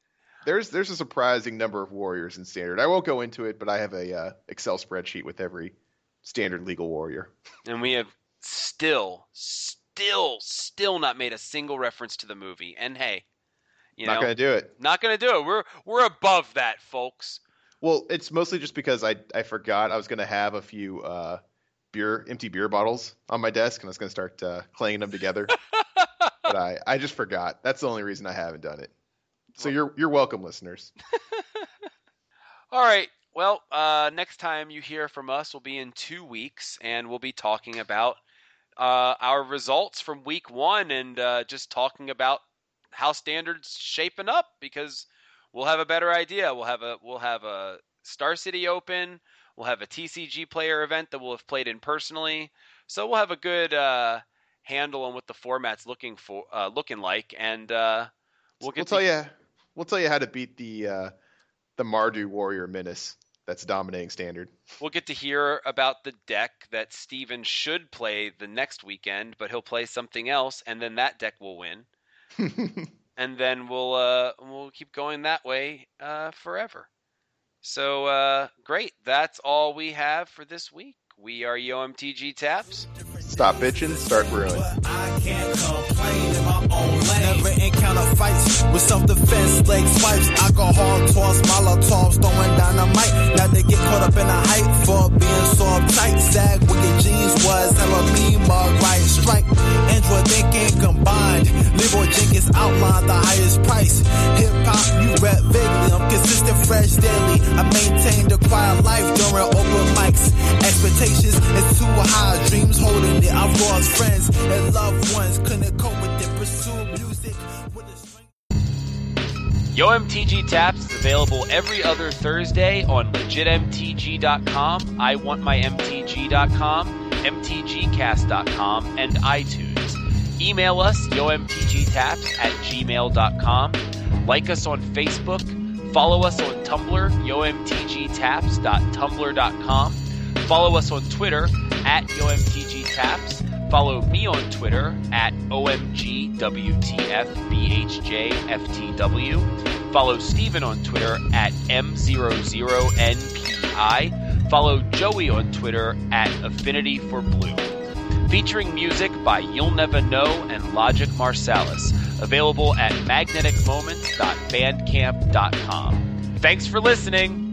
There's there's a surprising number of warriors in standard. I won't go into it, but I have a uh, Excel spreadsheet with every standard legal warrior. And we have still, still, still not made a single reference to the movie. And hey, you know, Not know, gonna do it. not going to do it. We're we're above that, folks. Well, it's mostly just because I I forgot I was gonna have a few uh, beer empty beer bottles on my desk, and I was gonna start uh, clanging them together. but I I just forgot. That's the only reason I haven't done it. So you're you're welcome, listeners. All right. Well, uh, next time you hear from us will be in two weeks, and we'll be talking about uh, our results from week one and uh, just talking about how standards shaping up because we'll have a better idea. We'll have a we'll have a Star City Open. We'll have a TCG player event that we'll have played in personally. So we'll have a good uh, handle on what the format's looking for, uh, looking like, and uh, we'll We'll, get tell to- you we'll tell you how to beat the uh, the Mardu warrior menace that's dominating standard. We'll get to hear about the deck that Stephen should play the next weekend, but he'll play something else, and then that deck will win. And then we'll uh, we'll keep going that way uh, forever. So uh, great, that's all we have for this week. We are YoMTG Taps. Stop bitching, start brewing. Lane. Never encounter fights with self-defense, leg swipes, alcohol toss, molotovs, throwing dynamite. Now they get caught up in the hype for being so uptight. Sag wicked jeans was hella mean, mug right strike. Android thinking combined. Leroy Jenkins outlined the highest price. Hip hop, you rap vaguely. I'm consistent, fresh daily. I maintain the quiet life during open mics. Expectations is too high, dreams holding it. I've lost friends and loved ones, couldn't cope YoMTG Taps is available every other Thursday on legitmtg.com, iwantmymtg.com, mtgcast.com, and iTunes. Email us, yomtgtaps at gmail.com. Like us on Facebook. Follow us on Tumblr, yomtgtaps.tumblr.com. Follow us on Twitter, at yomtgtaps. Follow me on Twitter, at OMGWTFBHJFTW. Follow Stephen on Twitter, at M00NPI. Follow Joey on Twitter, at Affinity for Blue. featuring music by You'll Never Know and Logic Marsalis, available at magneticmoments.bandcamp.com. Thanks for listening.